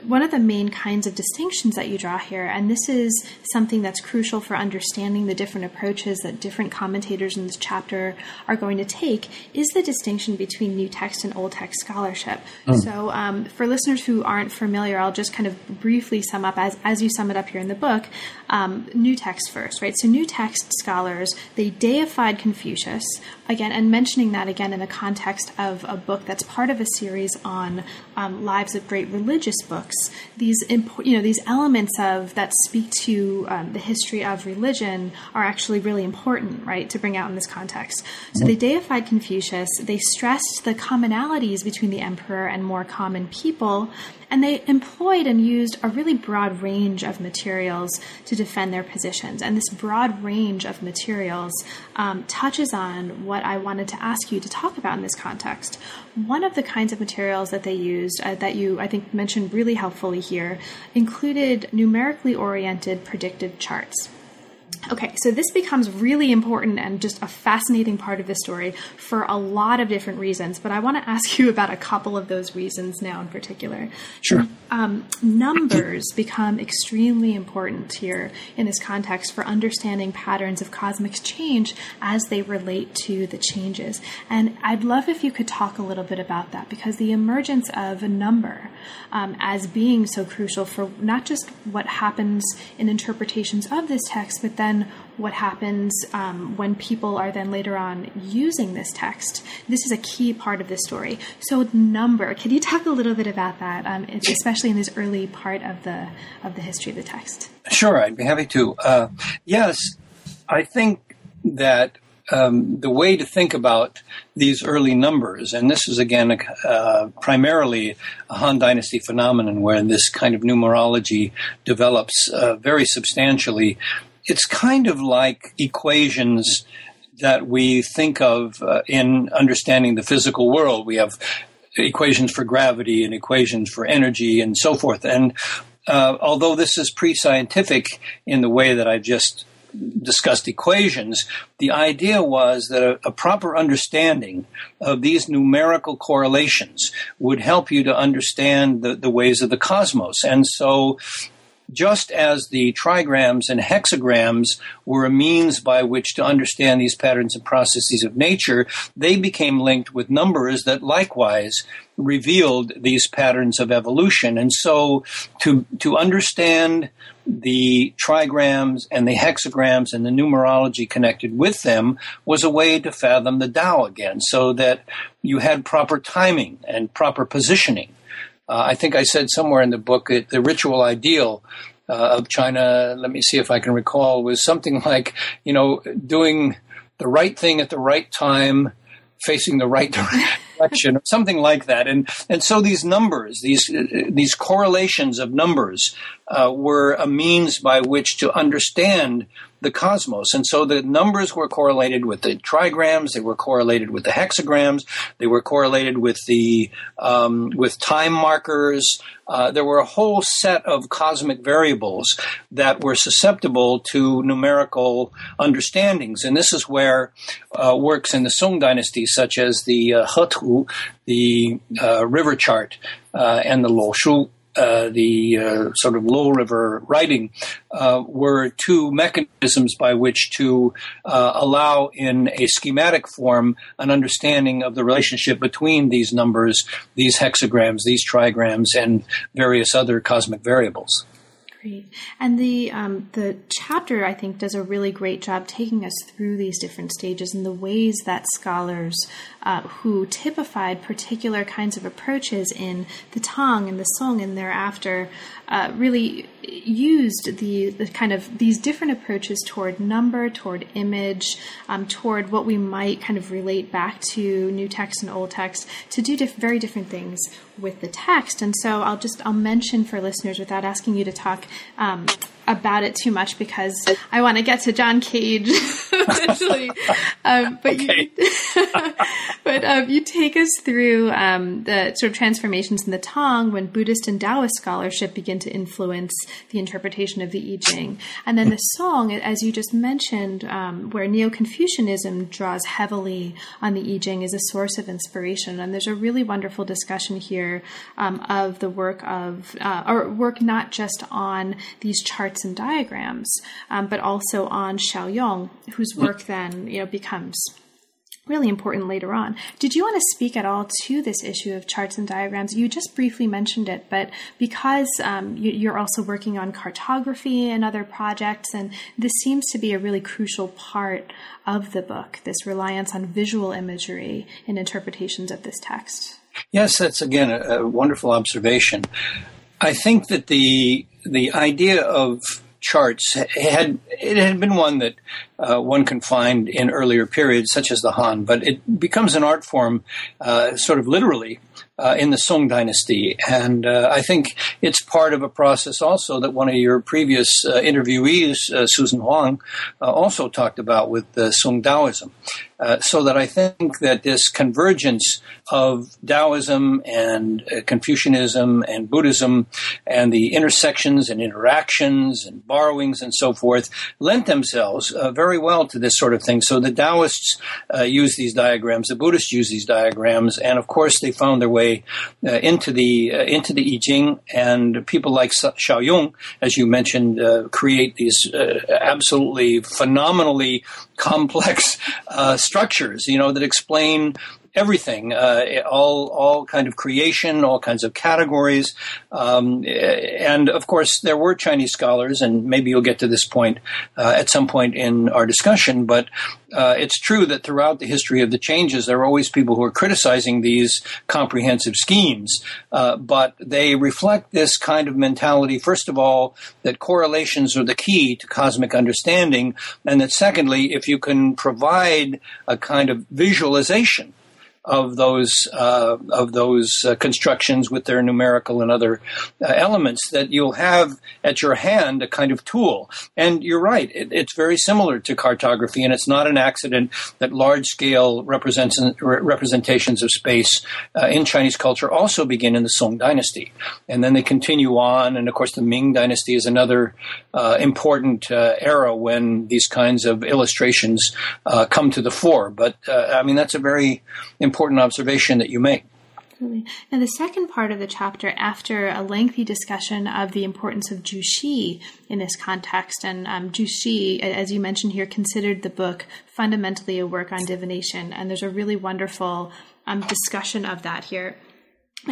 one of the main kinds of distinctions that you draw here, and this is something that's crucial for understanding the different approaches that different commentators in this chapter are going to take, is the distinction between New Text and Old Text scholarship. Mm. So, um, for listeners who aren't familiar, I'll just kind of briefly sum up as, as you sum it up here in the book. Um, new Text first, right? So, New Text scholars they deified Confucius again, and mentioning that again in the context of a book that's part of a series on um, lives of great religious books. These impo- you know these elements of that speak to um, the history of religion are actually really important, right, to bring out in this context. So they deified Confucius. They stressed the commonalities between the emperor and more common people, And they employed and used a really broad range of materials to defend their positions. And this broad range of materials um, touches on what I wanted to ask you to talk about in this context. One of the kinds of materials that they used, uh, that you, I think, mentioned really helpfully here, included numerically oriented predictive charts. Okay, so this becomes really important and just a fascinating part of the story for a lot of different reasons, but I want to ask you about a couple of those reasons now in particular. Sure. Um, numbers become extremely important here in this context for understanding patterns of cosmic change as they relate to the changes. And I'd love if you could talk a little bit about that because the emergence of a number um, as being so crucial for not just what happens in interpretations of this text, but then what happens um, when people are then later on using this text. This is a key part of this story. So, number. Can you talk a little bit about that, um, especially in this early part of the of the history of the text? Sure, I'd be happy to. Uh, yes, I think that um, the way to think about these early numbers, and this is again uh, primarily a Han Dynasty phenomenon where this kind of numerology develops uh, very substantially. It's kind of like equations that we think of uh, in understanding the physical world. We have equations for gravity and equations for energy and so forth. And uh, although this is pre scientific in the way that I just discussed equations, the idea was that a, a, proper understanding of these numerical correlations would help you to understand the, the ways of the cosmos. And so just as the trigrams and hexagrams were a means by which to understand these patterns and processes of nature, they became linked with numbers that likewise revealed these patterns of evolution. And so to, to understand the trigrams and the hexagrams and the numerology connected with them was a way to fathom the Tao again, so that you had proper timing and proper positioning. Uh, I think I said somewhere in the book that the ritual ideal uh, of China, let me see if I can recall, was something [laughs] like, you know, doing the right thing at the right time, facing the right [laughs] direction, or something like that. And and so these numbers, these these correlations of numbers, uh, were a means by which to understand the cosmos. And so the numbers were correlated with the trigrams, they were correlated with the hexagrams, they were correlated with the um, with time markers. Uh, there were a whole set of cosmic variables that were susceptible to numerical understandings, and this is where uh, works in the Song dynasty, such as the uh, the uh, river chart, uh, and the Lo Shu uh, the uh, sort of low river writing uh, were two mechanisms by which to uh, allow in a schematic form an understanding of the relationship between these numbers, these hexagrams, these trigrams, and various other cosmic variables. Great. And the um, the chapter I think does a really great job taking us through these different stages and the ways that scholars uh, who typified particular kinds of approaches in the Tang and the Song and thereafter uh, really used the, the, kind of these different approaches toward number, toward image, um, toward what we might kind of relate back to new text and old text to do diff- very different things with the text. And so I'll just I'll mention for listeners without asking you to talk um, about it too much because I want to get to John Cage [laughs] eventually. um, but you, [laughs] but um, you take us through um, the sort of transformations in the Tang when Buddhist and Taoist scholarship begin to influence the interpretation of the I Ching, and then the Song, as you just mentioned, um, where Neo Confucianism draws heavily on the I Ching, is a source of inspiration. And there's a really wonderful discussion here um, of the work of uh, or work not just on these charts and diagrams, um, but also on Shao Yong, whose work then you know becomes really important later on. Did you want to speak at all to this issue of charts and diagrams? You just briefly mentioned it, but because um, you, are also working on cartography and other projects, and this seems to be a really crucial part of the book this reliance on visual imagery in interpretations of this text. Yes, that's again a, a wonderful observation. I think that the the idea of charts had it had been one that uh, one can find in earlier periods, such as the Han, but it becomes an art form, uh, sort of literally, uh, in the Song dynasty. And uh, I think it's part of a process also that one of your previous uh, interviewees, uh, Susan Huang, uh, also talked about with the Song Taoism. Uh, so that I think that this convergence of Taoism and Confucianism and Buddhism and the intersections and interactions and borrowings and so forth lent themselves very well to this sort of thing. So the Taoists use these diagrams, the Buddhists use these diagrams, and of course they found their way uh, into the into the I Ching. And people like Shao Yong, as you mentioned, create these absolutely phenomenally complex structures, you know, that explain everything, uh, all all kind of creation, all kinds of categories, um, and of course there were Chinese scholars, and maybe you'll get to this point uh, at some point in our discussion. But uh, it's true that throughout the history of the changes, there are always people who are criticizing these comprehensive schemes, uh, but they reflect this kind of mentality. First of all, that correlations are the key to cosmic understanding, and that secondly, if you can provide a kind of visualization of those uh, of those uh, constructions with their numerical and other uh, elements that you'll have at your hand a kind of tool. And you're right; it, it's very similar to cartography, and it's not an accident that large scale representations of space uh, in Chinese culture also begin in the Song Dynasty, and then they continue on. And of course, the Ming Dynasty is another uh, important uh, era when these kinds of illustrations come to the fore. But I mean, that's a very important observation that you make. Now, the second part of the chapter, after a lengthy discussion of the importance of Zhu Xi in this context, and um, Zhu Xi, as you mentioned here, considered the book fundamentally a work on divination, and there's a really wonderful um, discussion of that here.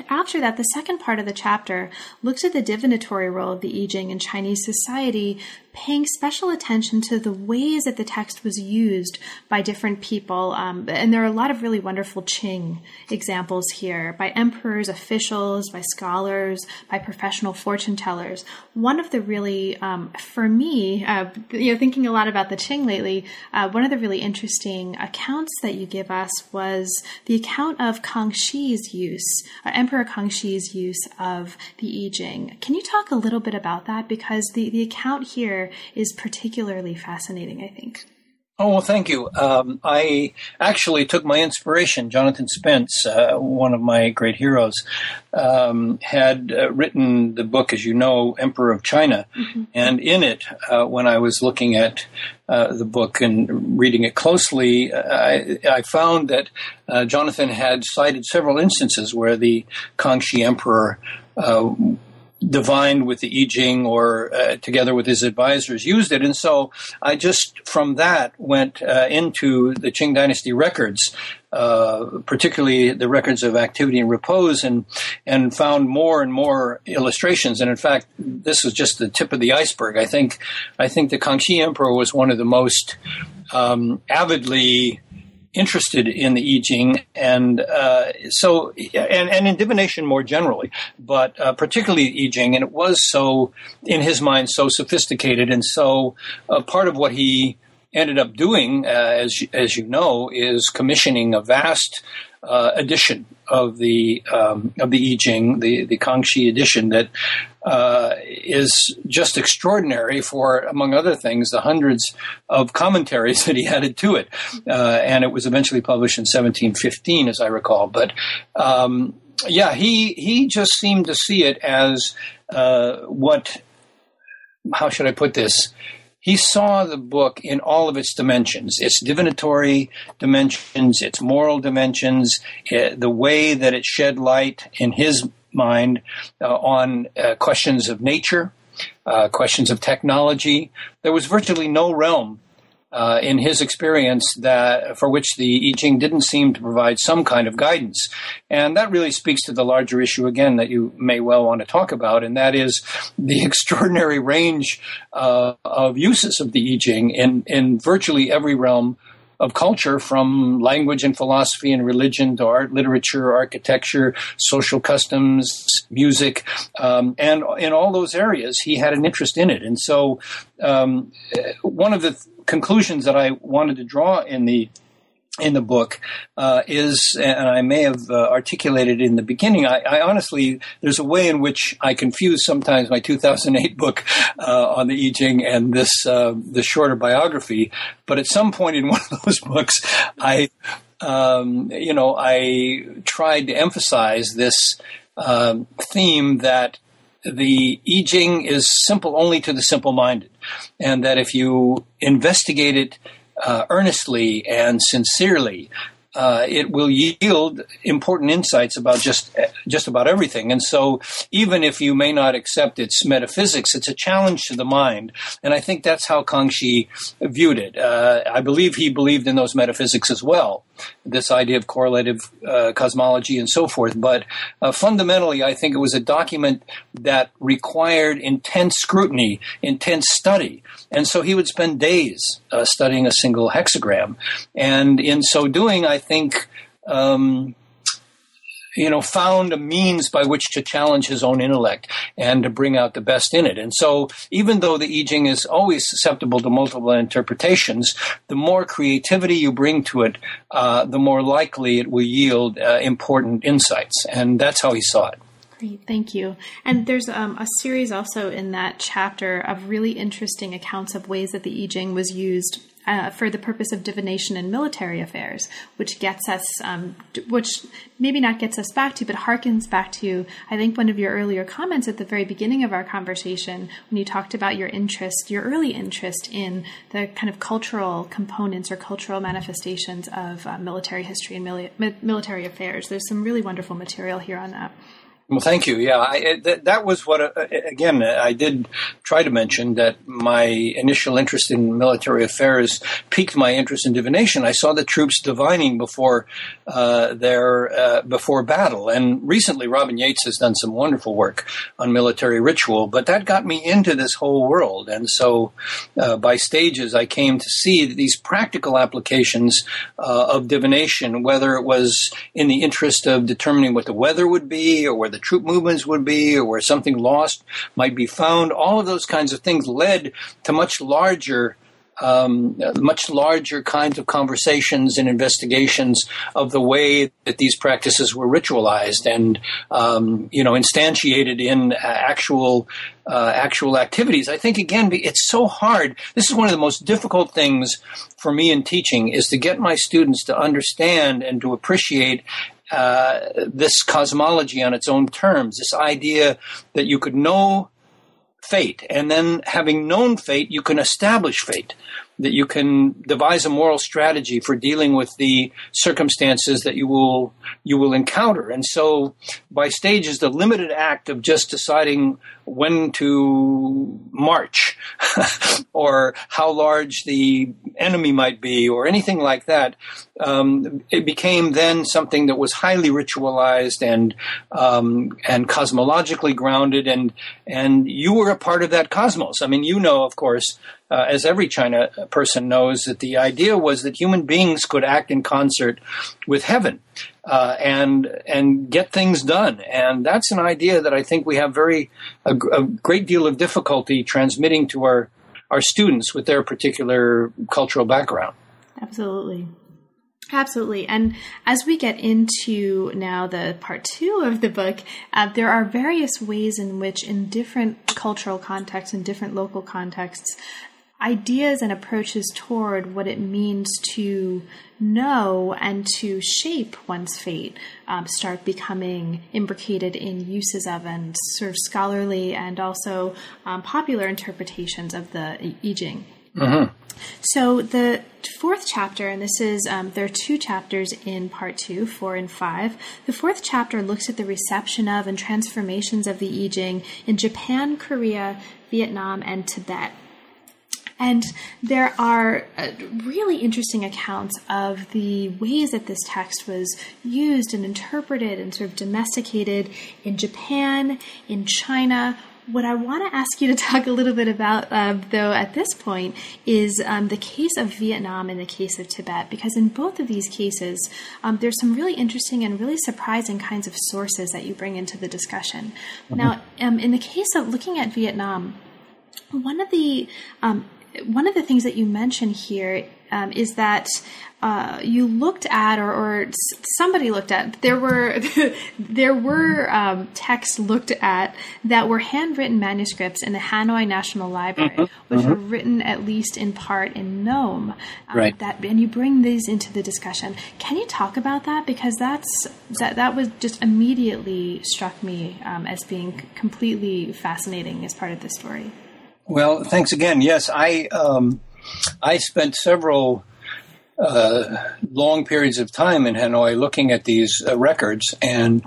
After that, the second part of the chapter looks at the divinatory role of the I Ching in Chinese society paying special attention to the ways that the text was used by different people. Um, and there are a lot of really wonderful Qing examples here by emperors, officials, by scholars, by professional fortune tellers. One of the really, um, for me, uh, you know, thinking a lot about the Qing lately, uh, one of the really interesting accounts that you give us was the account of Kangxi's use, uh, Emperor Kangxi's use of the I Ching. Can you talk a little bit about that? Because the, the account here is particularly fascinating, I think. Oh, well, thank you. Um, I actually took my inspiration. Jonathan Spence, uh, one of my great heroes, um, had uh, written the book, as you know, Emperor of China. Mm-hmm. And in it, uh, when I was looking at uh, the book and reading it closely, I, I found that uh, Jonathan had cited several instances where the Kangxi Emperor uh, divined with the I Ching or uh, together with his advisors used it. And so I just from that went uh, into the Qing Dynasty records, uh, particularly the records of activity and repose, and and found more and more illustrations. And in fact, this was just the tip of the iceberg. I think I think the Kangxi Emperor was one of the most um, avidly interested in the I Ching, and uh, so and, and in divination more generally, but uh, particularly I Ching, and it was so in his mind so sophisticated, and so uh, part of what he ended up doing, uh, as as you know, is commissioning a vast uh, edition of the um, of the I Ching, the the Kangxi edition that uh, is just extraordinary for, among other things, the hundreds of commentaries [laughs] that he added to it. Uh, and it was eventually published in 1715, as I recall. But um, yeah, he he just seemed to see it as uh, what. How should I put this? He saw the book in all of its dimensions. Its divinatory dimensions, its moral dimensions, uh, the way that it shed light in his mind uh, on uh, questions of nature, uh, questions of technology. There was virtually no realm uh, in his experience that for which the I Ching didn't seem to provide some kind of guidance. And that really speaks to the larger issue again that you may well want to talk about, and that is the [laughs] extraordinary range uh, of uses of the I Ching in, in virtually every realm of culture from language and philosophy and religion to art, literature, architecture, social customs, music. Um, and in all those areas, he had an interest in it. And so, um, one of the th- conclusions that I wanted to draw in the in the book uh, is, and I may have uh, articulated in the beginning. I, I, honestly, there's a way in which I confuse sometimes my 2008 book uh, on the I Ching and this uh, the shorter biography. But at some point in one of those books, I, um, you know, I tried to emphasize this um, theme that the I Ching is simple only to the simple minded, and that if you investigate it uh, earnestly and sincerely, uh, it will yield important insights about just just about everything. And so, even if you may not accept its metaphysics, it's a challenge to the mind. And I think that's how Kangxi viewed it. Uh, I believe he believed in those metaphysics as well this idea of correlative uh, cosmology and so forth. But uh, fundamentally, I think it was a document that required intense scrutiny, intense study. And so he would spend days uh, studying a single hexagram. And in so doing, I think. Um, you know, found a means by which to challenge his own intellect and to bring out the best in it. And so, even though the I Ching is always susceptible to multiple interpretations, the more creativity you bring to it, uh, the more likely it will yield uh, important insights. And that's how he saw it. Great, thank you. And there's um, a series also in that chapter of really interesting accounts of ways that the I Ching was used uh, for the purpose of divination in military affairs, which gets us, um, which maybe not gets us back to, but harkens back to, I think, one of your earlier comments at the very beginning of our conversation when you talked about your interest, your early interest in the kind of cultural components or cultural manifestations of uh, military history and mili- military affairs. There's some really wonderful material here on that. Well, thank you. Yeah, I, that, that was what, uh, again, I did try to mention that my initial interest in military affairs piqued my interest in divination. I saw the troops divining before uh, their uh, before battle, and recently Robin Yates has done some wonderful work on military ritual. But that got me into this whole world, and so uh, by stages I came to see these practical applications uh, of divination, whether it was in the interest of determining what the weather would be or whether the troop movements would be or where something lost might be found. All of those kinds of things led to much larger um, much larger kinds of conversations and investigations of the way that these practices were ritualized and um, you know instantiated in actual uh, actual activities. I think again it's so hard. This is one of the most difficult things for me in teaching is to get my students to understand and to appreciate uh, this cosmology on its own terms, this idea that you could know fate, and then having known fate, you can establish fate that you can devise a moral strategy for dealing with the circumstances that you will you will encounter. And so, by stages, the limited act of just deciding when to march, [laughs] or how large the enemy might be, or anything like that, um, it became then something that was highly ritualized and um, and cosmologically grounded, and and you were a part of that cosmos. I mean, you know, of course, uh, as every China person knows, that the idea was that human beings could act in concert with heaven uh, and and get things done. And that's an idea that I think we have very a, a great deal of difficulty transmitting to our our students with their particular cultural background. Absolutely. Absolutely. And as we get into now the part two of the book, uh, there are various ways in which, in different cultural contexts and different local contexts, ideas and approaches toward what it means to know and to shape one's fate um, start becoming imbricated in uses of and sort of scholarly and also um, popular interpretations of the I Ching. Mm-hmm. So the fourth chapter, and this is um, there are two chapters in part two, four and five. The fourth chapter looks at the reception of and transformations of the I Ching in Japan, Korea, Vietnam, and Tibet. And there are uh, really interesting accounts of the ways that this text was used and interpreted and sort of domesticated in Japan, in China, what I want to ask you to [laughs] talk a little bit about, uh, though, at this point, is um, the case of Vietnam and the case of Tibet, because in both of these cases, um, there's some really interesting and really surprising kinds of sources that you bring into the discussion. Mm-hmm. Now, um, in the case of looking at Vietnam, one of the um, one of the things that you mention here um, is that uh, you looked at, or, or, somebody looked at, there were [laughs] there were um, texts looked at that were handwritten manuscripts in the Hanoi National Library, mm-hmm. which mm-hmm. were written at least in part in Nom. Um, right. That and you bring these into the discussion. Can you talk about that because that's that that was just immediately struck me um, as being completely fascinating as part of the story. Well, thanks again. Yes, I um, I spent several uh, long periods of time in Hanoi looking at these uh, records, and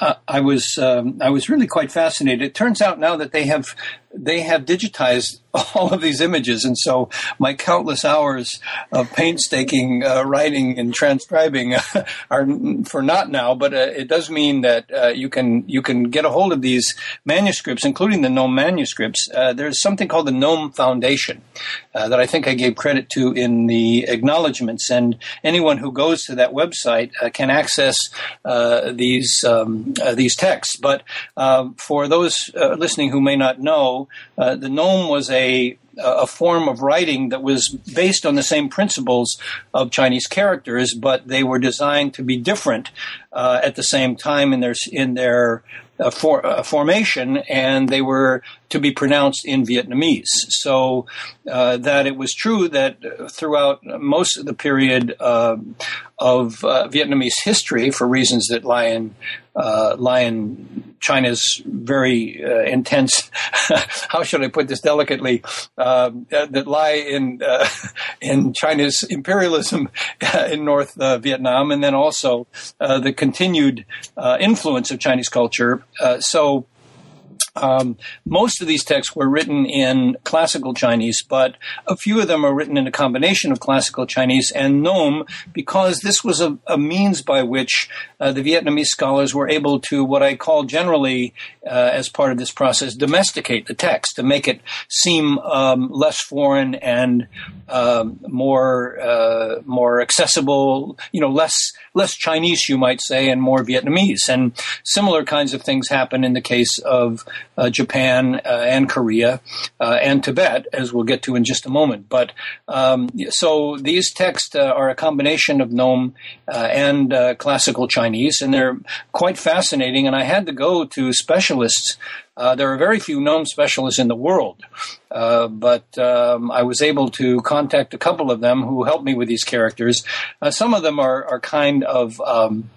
uh, I was um, I was really quite fascinated. It turns out now that they have they have digitized [laughs] all of these images, and so my countless hours of painstaking uh, writing and transcribing [laughs] are for not now. But uh, it does mean that uh, you can you can get a hold of these manuscripts, including the Nom manuscripts. Uh, there's something called the Nom Foundation uh, that I think I gave credit to in the acknowledgments, and anyone who goes to that website uh, can access these um, these texts. But for those listening who may not know, uh, the Nom was a a form of writing that was based on the same principles of Chinese characters, but they were designed to be different uh, at the same time in their in their uh, for, uh, formation, and they were to be pronounced in Vietnamese. So uh, that it was true that throughout most of the period uh, of uh, Vietnamese history, for reasons that lie in uh, lie in China's very uh, intense. [laughs] how should I put this delicately? Um, uh, that lie in uh, [laughs] in China's imperialism in North Vietnam, and then also the continued influence of Chinese culture. so um, most of these texts were written in classical Chinese, but a few of them are written in a combination of classical Chinese and Nom because this was a, a means by which uh, the Vietnamese scholars were able to, what I call generally, uh, as part of this process, domesticate the text to make it seem um, less foreign and um, more uh, more accessible. You know, less less Chinese, you might say, and more Vietnamese. And similar kinds of things happen in the case of uh, Japan uh, and Korea uh, and Tibet, as we'll get to in just a moment. But um, so these texts uh, are a combination of Nom and classical Chinese, and they're quite fascinating. And I had to go to specialists uh, there are very few Nom specialists in the world, uh, but um, I was able to contact a couple of them who helped me with these characters. Uh, some of them are, are kind of um,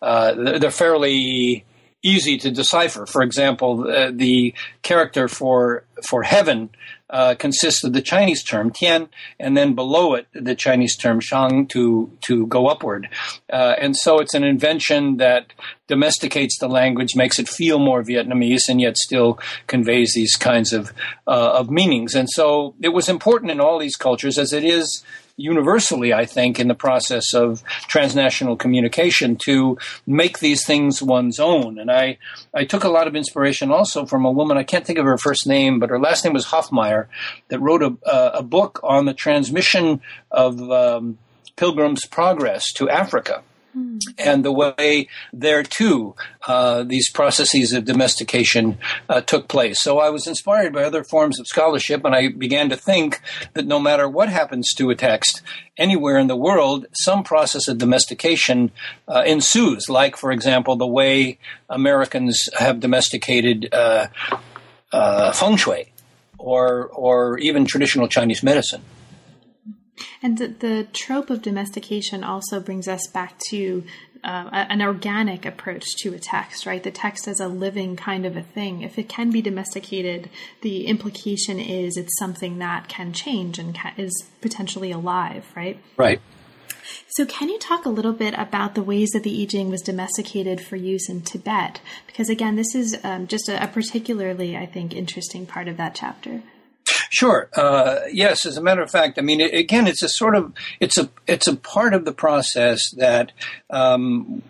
they're fairly easy to decipher. For example, the character for for heaven uh, consists of the Chinese term tian, and then below it the Chinese term shang to to go upward. Uh, and so it's an invention that domesticates the language, makes it feel more Vietnamese, and yet still conveys these kinds of uh, of meanings. And so it was important in all these cultures, as it is universally, I think, in the process of transnational communication to make these things one's own. And I, I took a lot of inspiration also from a woman, I can't think of her first name, but her last name was Hofmeyr, that wrote a, a book on the transmission of um, Pilgrim's Progress to Africa. And the way there too, uh, these processes of domestication uh, took place. So I was inspired by other forms of scholarship, and I began to think that no matter what happens to a text anywhere in the world, some process of domestication uh, ensues. Like, for example, the way Americans have domesticated uh, uh, feng shui, or or even traditional Chinese medicine. And the, trope of domestication also brings us back to uh, an organic approach to a text, right? The text as a living kind of a thing. If it can be domesticated, the implication is it's something that can change and can, is potentially alive, right? Right. So, can you talk a little bit about the ways that the I Ching was domesticated for use in Tibet? Because, again, this is um, just a, a particularly, I think, interesting part of that chapter. Sure. Uh, yes. As a matter of fact, I mean, it, again, it's a sort of it's a it's a part of the process that. Um,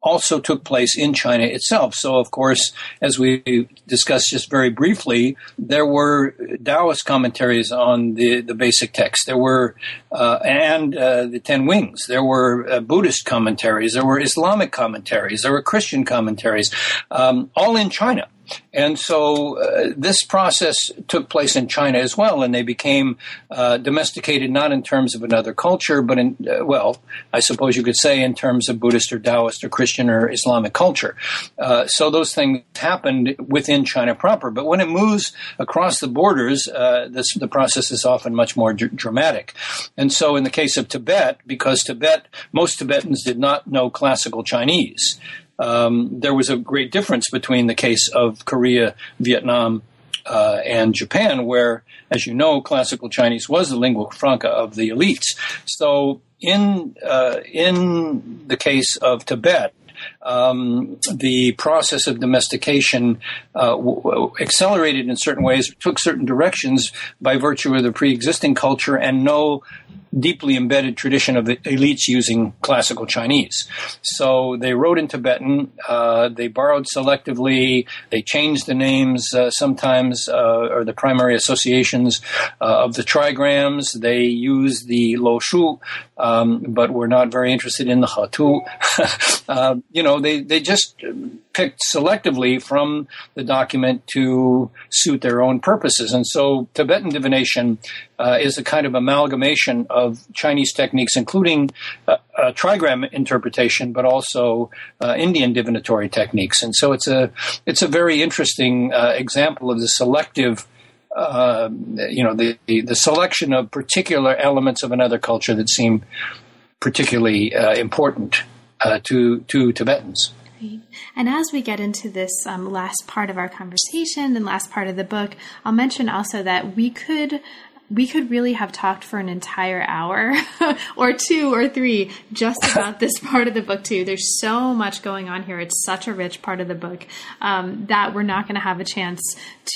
also took place in China itself. So, of course, as we discussed just very briefly, there were Taoist commentaries on the, the basic text. There were, uh, and uh, the Ten Wings. There were uh, Buddhist commentaries. There were Islamic commentaries. There were Christian commentaries, um, all in China. And so uh, this process took place in China as well, and they became uh, domesticated not in terms of another culture, but in, uh, well, I suppose you could say in terms of Buddhist or Taoist or Christian or Islamic culture. Uh, so those things happened within China proper. But when it moves across the borders, uh, this, the process is often much more dr- dramatic. And so in the case of Tibet, because Tibet, most Tibetans did not know classical Chinese um, there was a great difference between the case of Korea, Vietnam, uh, and Japan, where, as you know, classical Chinese was the lingua franca of the elites. So, in uh, in the case of Tibet, um, the process of domestication uh, w- w- accelerated in certain ways, took certain directions by virtue of the pre-existing culture and no deeply embedded tradition of the elites using classical Chinese. So they wrote in Tibetan, uh, they borrowed selectively, they changed the names uh, sometimes, uh, or the primary associations uh, of the trigrams. They used the Lo Shu, um, but were not very interested in the Hetu. [laughs] Uh, you know, they, they just picked selectively from the document to suit their own purposes. And so Tibetan divination uh, is a kind of amalgamation of Chinese techniques, including uh, uh, trigram interpretation, but also uh, Indian divinatory techniques. And so it's a it's a very interesting uh, example of the selective. Uh, you know the, the, the selection of particular elements of another culture that seem particularly important to to Tibetans. And as we get into this um, last part of our conversation and last part of the book, I'll mention also that we could we could really have talked for an entire hour [laughs] or two or three just [laughs] about this part of the book too. There's so much going on here. It's such a rich part of the book um, that we're not going to have a chance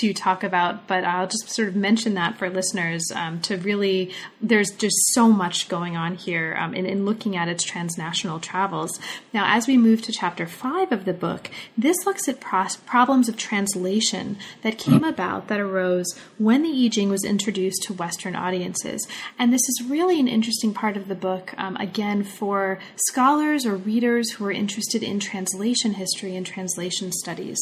to talk about but i'll just sort of mention that for listeners um, to really there's just so much going on here um, in, in looking at its transnational travels. Now as we move to chapter five of the book this looks at pros- problems of translation that came about that arose when the i ching was introduced to Western audiences. And this is really an interesting part of the book, um, again, for scholars or readers who are interested in translation history and translation studies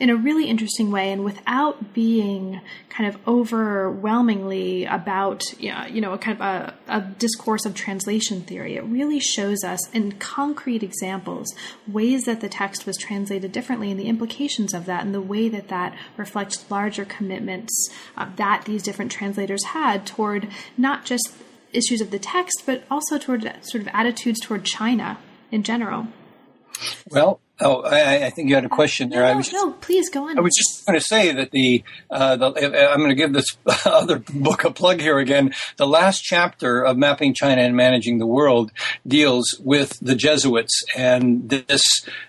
in a really interesting way and without being kind of overwhelmingly about you know a kind of a, a, discourse of translation theory it really shows us in concrete examples ways that the text was translated differently and the implications of that and the way that that reflects larger commitments uh, that these different translators had toward not just issues of the text but also toward sort of attitudes toward china in general. Well, Oh, I, I, think you had a question there. No, I was just, no, please go on. I was just going to say that the, uh, the I'm going to give this [laughs] other book a plug here again. The last chapter of Mapping China and Managing the World deals with the Jesuits, and this,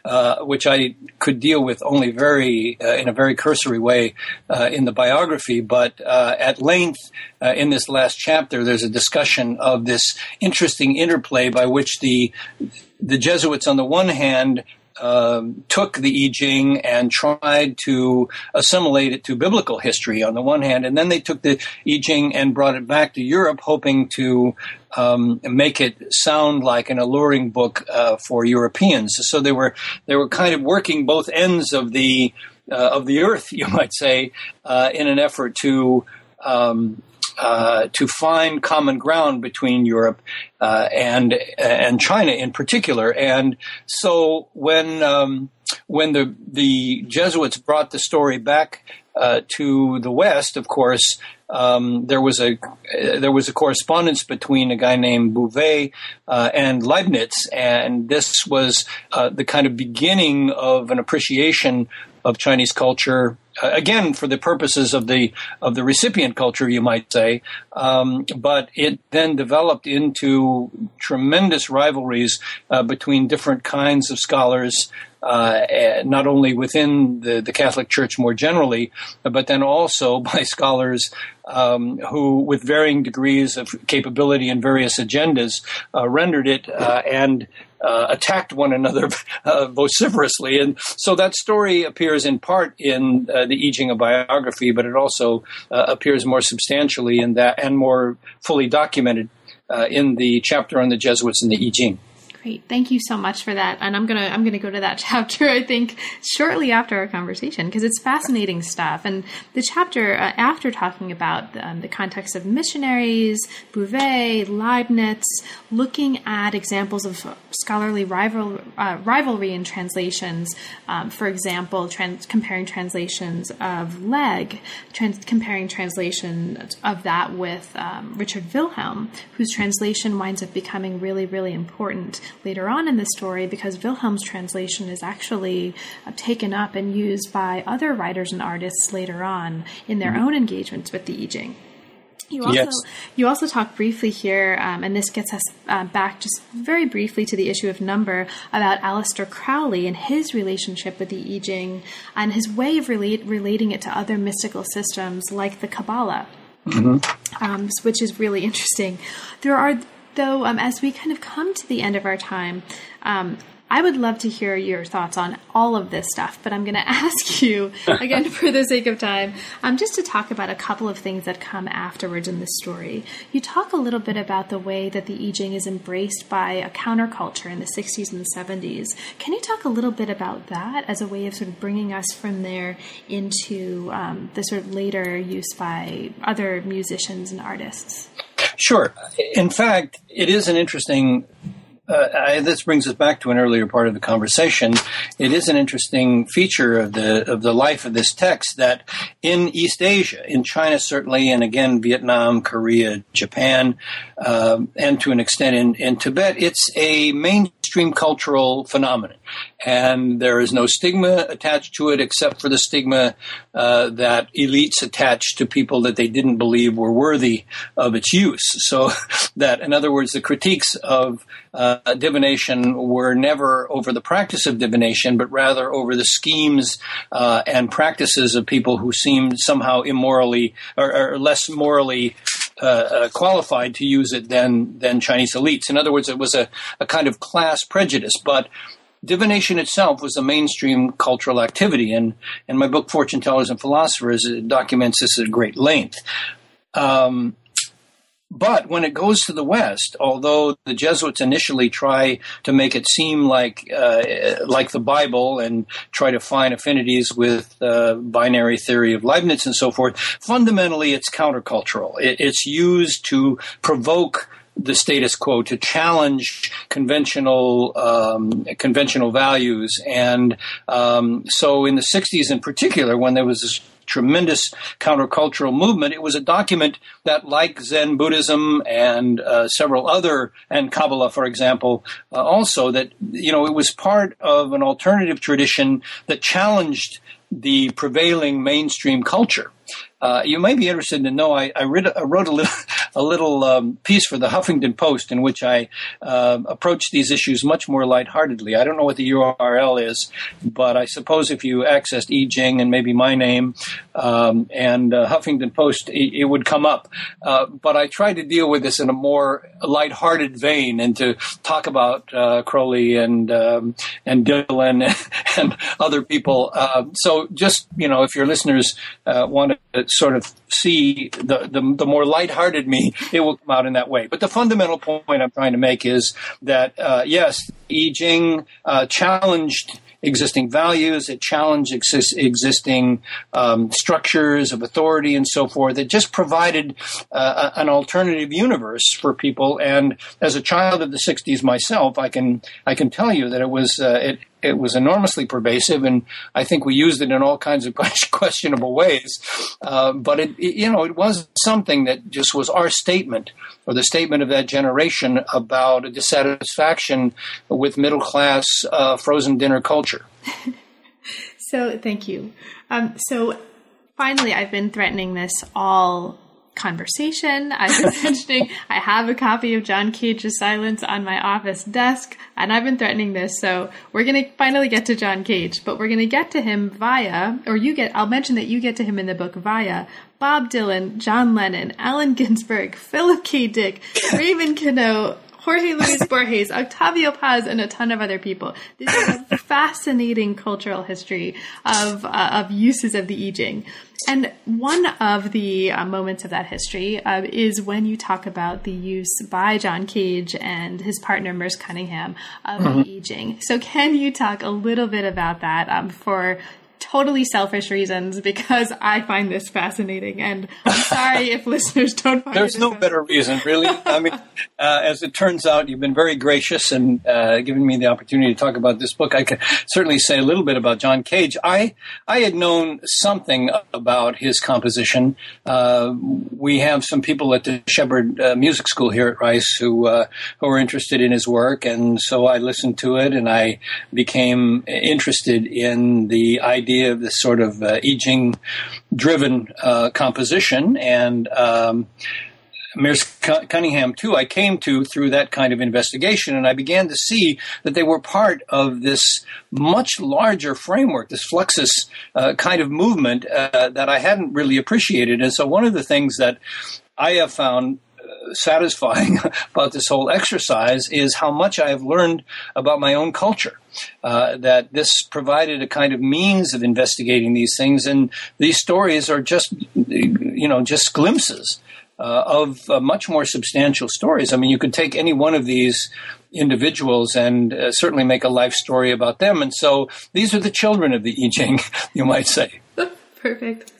uh, which I could deal with only very uh, in a very cursory way uh, in the biography, but uh, at length uh, in this last chapter, there's a discussion of this interesting interplay by which the the Jesuits, on the one hand, um, took the I Ching and tried to assimilate it to biblical history on the one hand, and then they took the I Ching and brought it back to Europe, hoping to um, make it sound like an alluring book uh, for Europeans. So they were they were kind of working both ends of the uh, of the earth, [laughs] you might say, uh, in an effort to um, uh, to find common ground between Europe uh, and and China in particular. And so when um, when the the Jesuits brought the story back uh, to the West, of course, um, there was a there was a correspondence between a guy named Bouvet uh, and Leibniz, and this was uh, the kind of beginning of an appreciation of Chinese culture again for the purposes of the of the recipient culture, you might say. Um, but it then developed into tremendous rivalries uh, between different kinds of scholars. Uh, not only within the, the, Catholic Church more generally, but then also [laughs] by scholars um, who, with varying degrees of capability and various agendas, uh, rendered it uh, and uh, attacked one another [laughs] uh, vociferously. And so that story appears in part in uh, the I Ching biography, but it also uh, appears more substantially in that and more fully documented Uh, in the chapter on the Jesuits in the I Ching. Great. Thank you so much for that. And I'm going to I'm going to go to that [laughs] chapter I think shortly after our conversation because it's fascinating stuff. And the chapter uh, after talking about um, the context of missionaries, Bouvet, Leibniz, looking at examples of scholarly rival, uh, rivalry in translations. Um, for example, trans- comparing translations of Legge, trans- comparing translation of that with um, Richard Wilhelm, whose translation winds up becoming really, really important later on in the story because Wilhelm's translation is actually uh, taken up and used by other writers and artists later on in their mm-hmm. own engagements with the I Ching. You also, yes. you also talk briefly here, um, and this gets us uh, back just very briefly to the issue of number about Aleister Crowley and his relationship with the I Ching and his way of relate, relating it to other mystical systems like the Kabbalah, mm-hmm. um, which is really interesting. There are though, um, as we kind of come to the end of our time, um, I would love to hear your thoughts on all of this stuff, but I'm going [laughs] to ask you, again, for the sake of time, um, just to talk about a couple of things that come afterwards in this story. You talk a little bit about the way that the I Ching is embraced by a counterculture in the 60s and the 70s. Can you talk a little bit about that as a way of sort of bringing us from there into um, the sort of later use by other musicians and artists? Sure. In fact, it is an interesting uh, I, this brings us back to an earlier part of the conversation. It is an interesting feature of the of the life of this text that in East Asia, in China certainly, and again Vietnam, Korea, Japan, um, and to an extent in, in Tibet, it's a mainstream cultural phenomenon, and there is no stigma attached to it except for the stigma uh, that elites attach to people that they didn't believe were worthy of its use. So [laughs] that, in other words, the critiques of uh, divination were never over the practice of divination, but rather over the schemes uh, and practices of people who seemed somehow immorally or, or less morally uh, uh, qualified to use it than than Chinese elites. In other words, it was a, a kind of class prejudice, but divination itself was a mainstream cultural activity, and and my book Fortune Tellers and Philosophers documents this at great length. Um, but when it goes to the West, although the Jesuits initially try to make it seem like uh, like the Bible and try to find affinities with uh, binary theory of Leibniz and so forth, fundamentally it's countercultural. It, it's used to provoke the status quo to challenge conventional um, conventional values and um, so in the 60s in particular when there was this tremendous countercultural movement. It was a document that, like Zen Buddhism and uh, several other, and Kabbalah, for example, uh, also, that, you know, it was part of an alternative tradition that challenged the prevailing mainstream culture. Uh, you may be interested to know I, I, read, I wrote a little, [laughs] a little um, piece for the Huffington Post in which I uh, approached these issues much more lightheartedly. I don't know what the URL is, but I suppose if you accessed I Ching and maybe my name um, and uh, Huffington Post, it, it would come up. Uh, but I tried to deal with this in a more lighthearted vein and to talk about uh, Crowley and um, and Dylan [laughs] and other people. Uh, so just you know, if your listeners want to sort of see the, the, the more lighthearted me, it will come out in that way. But the fundamental point I'm trying to make is that, uh, yes, I Ching uh, challenged existing values, it challenged exist, existing um, structures of authority and so forth. It just provided uh, an alternative universe for people. And as a child of the '60s myself, I can I can tell you that it was uh, it it was enormously pervasive, and I think we used it in all kinds of [laughs] questionable ways. Uh, but it, it, you know, it was something that just was our statement, or the statement of that generation about a dissatisfaction with middle class uh, frozen dinner culture. [laughs] so, thank you. Um, so, finally, I've been threatening this all conversation. I've been [laughs] mentioning I have a copy of John Cage's Silence on my office desk, and I've been threatening this. So we're going to finally get to John Cage, but we're going to get to him via, or you get, I'll mention that you get to him in the book via Bob Dylan, John Lennon, Allen Ginsberg, Philip K. Dick, Raymond Queneau, Jorge Luis [laughs] Borges, Octavio Paz, and a ton of other people. This is a [laughs] fascinating cultural history of uh, of uses of the I Ching. And one of the uh, moments of that history uh, is when you talk about the use by John Cage and his partner Merce Cunningham of mm-hmm. the I Ching. So, can you talk a little bit about that um, for totally selfish reasons because I find this fascinating. And I'm sorry if [laughs] listeners don't find There's no better reason, really. [laughs] I mean, uh, as it turns out, you've been very gracious and uh, given me the opportunity to talk about this book. I can certainly say a little bit about John Cage. I I had known something about his composition. Uh, we have some people at the Shepherd uh, Music School here at Rice who uh, who are interested in his work, and so I listened to it and I became interested in the idea idea of this sort of uh, I Ching driven uh, composition and um, Merce Cunningham too, I came to through that kind of investigation, and I began to see that they were part of this much larger framework, this Fluxus uh, kind of movement uh, that I hadn't really appreciated. And so, one of the things that I have found satisfying [laughs] about this whole exercise is how much I have learned about my own culture. Uh, that this provided a kind of means of investigating these things, and these stories are just, you know, just glimpses uh, of uh, much more substantial stories. I mean, you could take any one of these individuals and uh, certainly make a life story about them. And so these are the children of the I Ching, [laughs] you might say. [laughs] Perfect.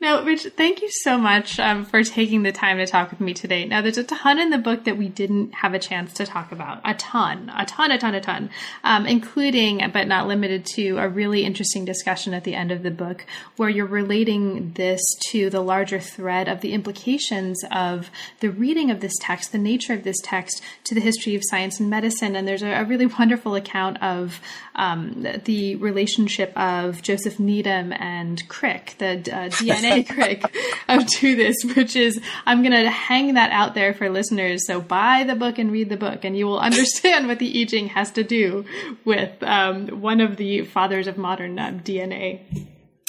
Now, Rich, thank you so much um, for taking the time to talk with me today. Now, there's a ton in the book that we didn't have a chance to talk about. A ton, a ton, a ton, a ton, um, including, but not limited to, a really interesting discussion at the end of the book where you're relating this to the larger thread of the implications of the reading of this text, the nature of this text, to the history of science and medicine. And there's a, a really wonderful account of um, the relationship of Joseph Needham and Crick, the uh, DNA [laughs] Crick of Do This, which is I'm going to hang that out there for listeners. So buy the book and read the book, and you will [laughs] understand what the I Ching has to do with um, one of the fathers of modern uh, DNA.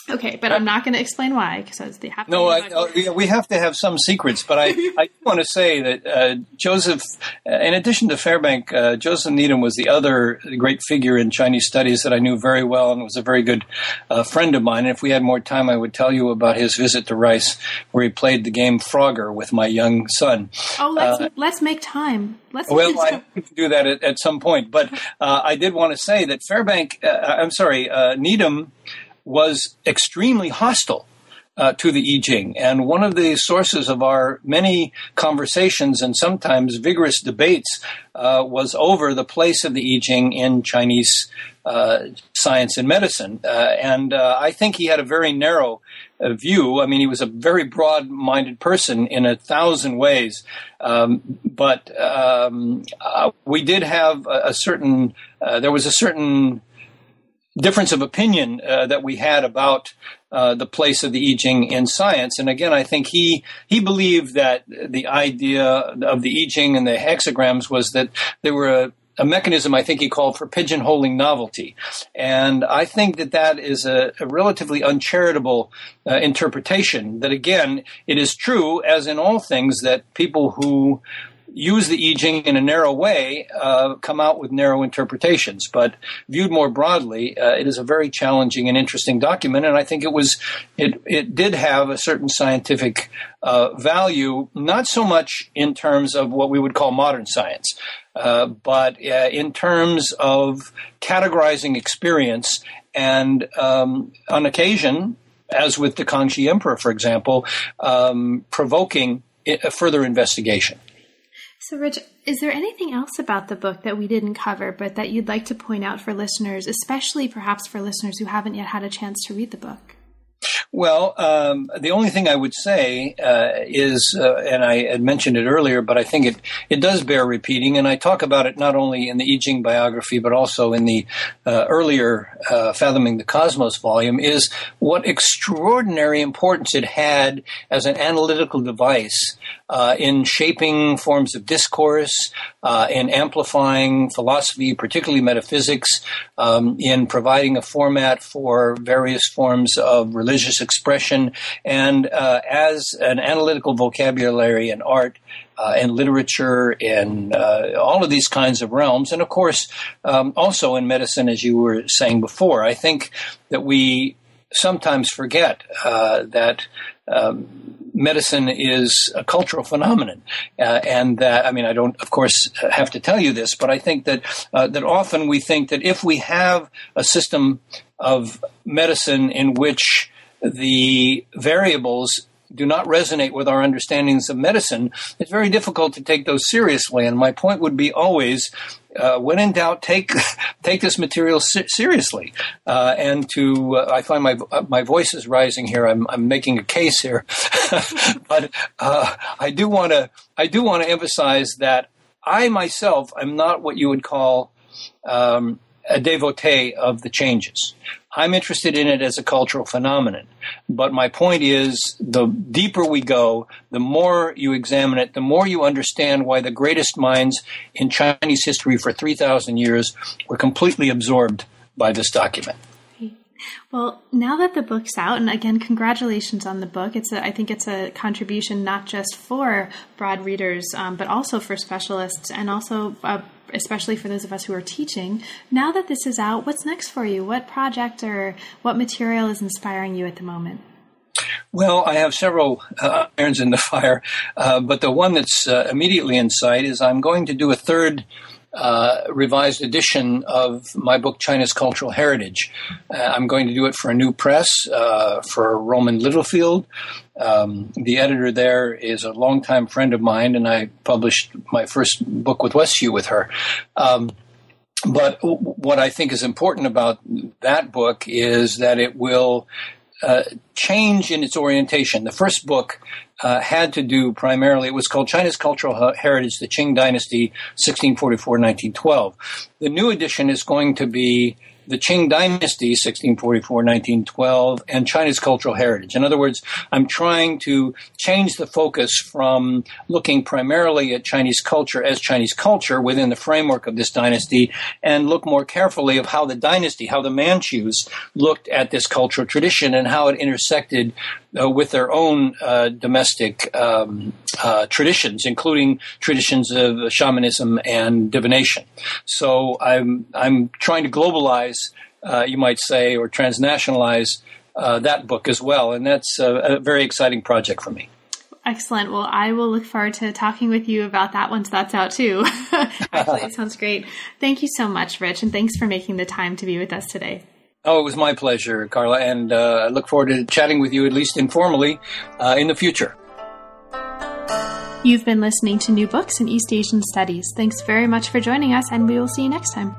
Okay, but I'm not going to explain why because they have. No, I, uh, we have to have some secrets. But I, [laughs] I want to say that uh, Joseph, uh, in addition to Fairbank, uh, Joseph Needham was the other great figure in Chinese studies that I knew very well and was a very good uh, friend of mine. And if we had more time, I would tell you about his visit to Rice, where he played the game Frogger with my young son. Oh, let's uh, let's make time. Let's well, [laughs] I do that at, at some point. But I did want to say that Fairbank, I'm sorry, Needham was extremely hostile uh, to the I Ching. And one of the sources of our many conversations and sometimes vigorous debates uh, was over the place of the I Ching in Chinese uh, science and medicine. Uh, and uh, I think he had a very narrow uh, view. I mean, he was a very broad minded person in a thousand ways. Um, but um, we did have a, a certain, there was a certain difference of opinion uh, that we had about uh, the place of the I Ching in science. And again, I think he he believed that the idea of the I Ching and the hexagrams was that they were a, a mechanism I think he called for pigeonholing novelty. And I think that that is a, a relatively uncharitable uh, interpretation. That again, it is true, as in all things, that people who use the I Ching in a narrow way uh, come out with narrow interpretations. But viewed more broadly, uh, it is a very challenging and interesting document, and I think it was it it did have a certain scientific uh, value, not so much in terms of what we would call modern science. Uh, but uh, in terms of categorizing experience and um, on occasion, as with the Kangxi Emperor, for example, um, provoking a further investigation. So, Rich, is there anything else about the book that we didn't cover, but that you'd like to point out for listeners, especially perhaps for listeners who haven't yet had a chance to read the book? Well, um, the only thing I would say uh, is, uh, and I had mentioned it earlier, but I think it, it does bear repeating, and I talk about it not only in the I Ching biography, but also in the uh, earlier uh, Fathoming the Cosmos volume, is what extraordinary importance it had as an analytical device uh, in shaping forms of discourse, uh, in amplifying philosophy, particularly metaphysics, um, in providing a format for various forms of religious expression, and uh, as an analytical vocabulary in art uh, and literature and uh, all of these kinds of realms, and of course um, also in medicine, as you were saying before. I think that we sometimes forget uh, that. Um, medicine is a cultural phenomenon, uh, and that I mean I don't, of course, have to tell you this, but I think that uh, that often we think that if we have a system of medicine in which the variables do not resonate with our understandings of medicine, it's very difficult to take those seriously. And my point would be always, uh, when in doubt, take [laughs] take this material se- seriously. Uh, and to, uh, I find my my voice is rising here. I'm I'm making a case here, [laughs] but uh, I do want to I do want to emphasize that I myself am not what you would call um, a devotee of the changes. I'm interested in it as a cultural phenomenon. But my point is the deeper we go, the more you examine it, the more you understand why the greatest minds in Chinese history for 3,000 years were completely absorbed by this document. Well, now that the book's out, and again, congratulations on the book. It's a, I think it's a contribution not just for broad readers, um, but also for specialists, and also uh, especially for those of us who are teaching. Now that this is out, what's next for you? What project or what material is inspiring you at the moment? Well, I have several uh, irons in the fire, uh, but the one that's uh, immediately in sight is I'm going to do a third uh, revised edition of my book, China's Cultural Heritage. Uh, I'm going to do it for a new press uh, for Rowman Littlefield. Um, the editor there is a longtime friend of mine, and I published my first book with Westview with her. Um, but what I think is important about that book is that it will uh, change in its orientation. The first book uh, had to do primarily, it was called China's Cultural Heritage, the Qing Dynasty, 1644 1912. The new edition is going to be the Qing Dynasty, 1644-1912, and China's cultural heritage. In other words, I'm trying to change the focus from looking primarily at Chinese culture as Chinese culture within the framework of this dynasty and look more carefully of how the dynasty, how the Manchus looked at this cultural tradition and how it intersected uh, with their own uh, domestic um, uh, traditions, including traditions of shamanism and divination. So I'm I'm trying to globalize, uh, you might say, or transnationalize uh, that book as well, and that's a, a very exciting project for me. Excellent. Well, I will look forward to talking with you about that once that's out too. [laughs] Actually, it sounds great. Thank you so much, Rich, and thanks for making the time to be with us today. Oh, it was my pleasure, Carla, and uh, I look forward to chatting with you, at least informally, uh, in the future. You've been listening to New Books in East Asian Studies. Thanks very much for joining us, and we will see you next time.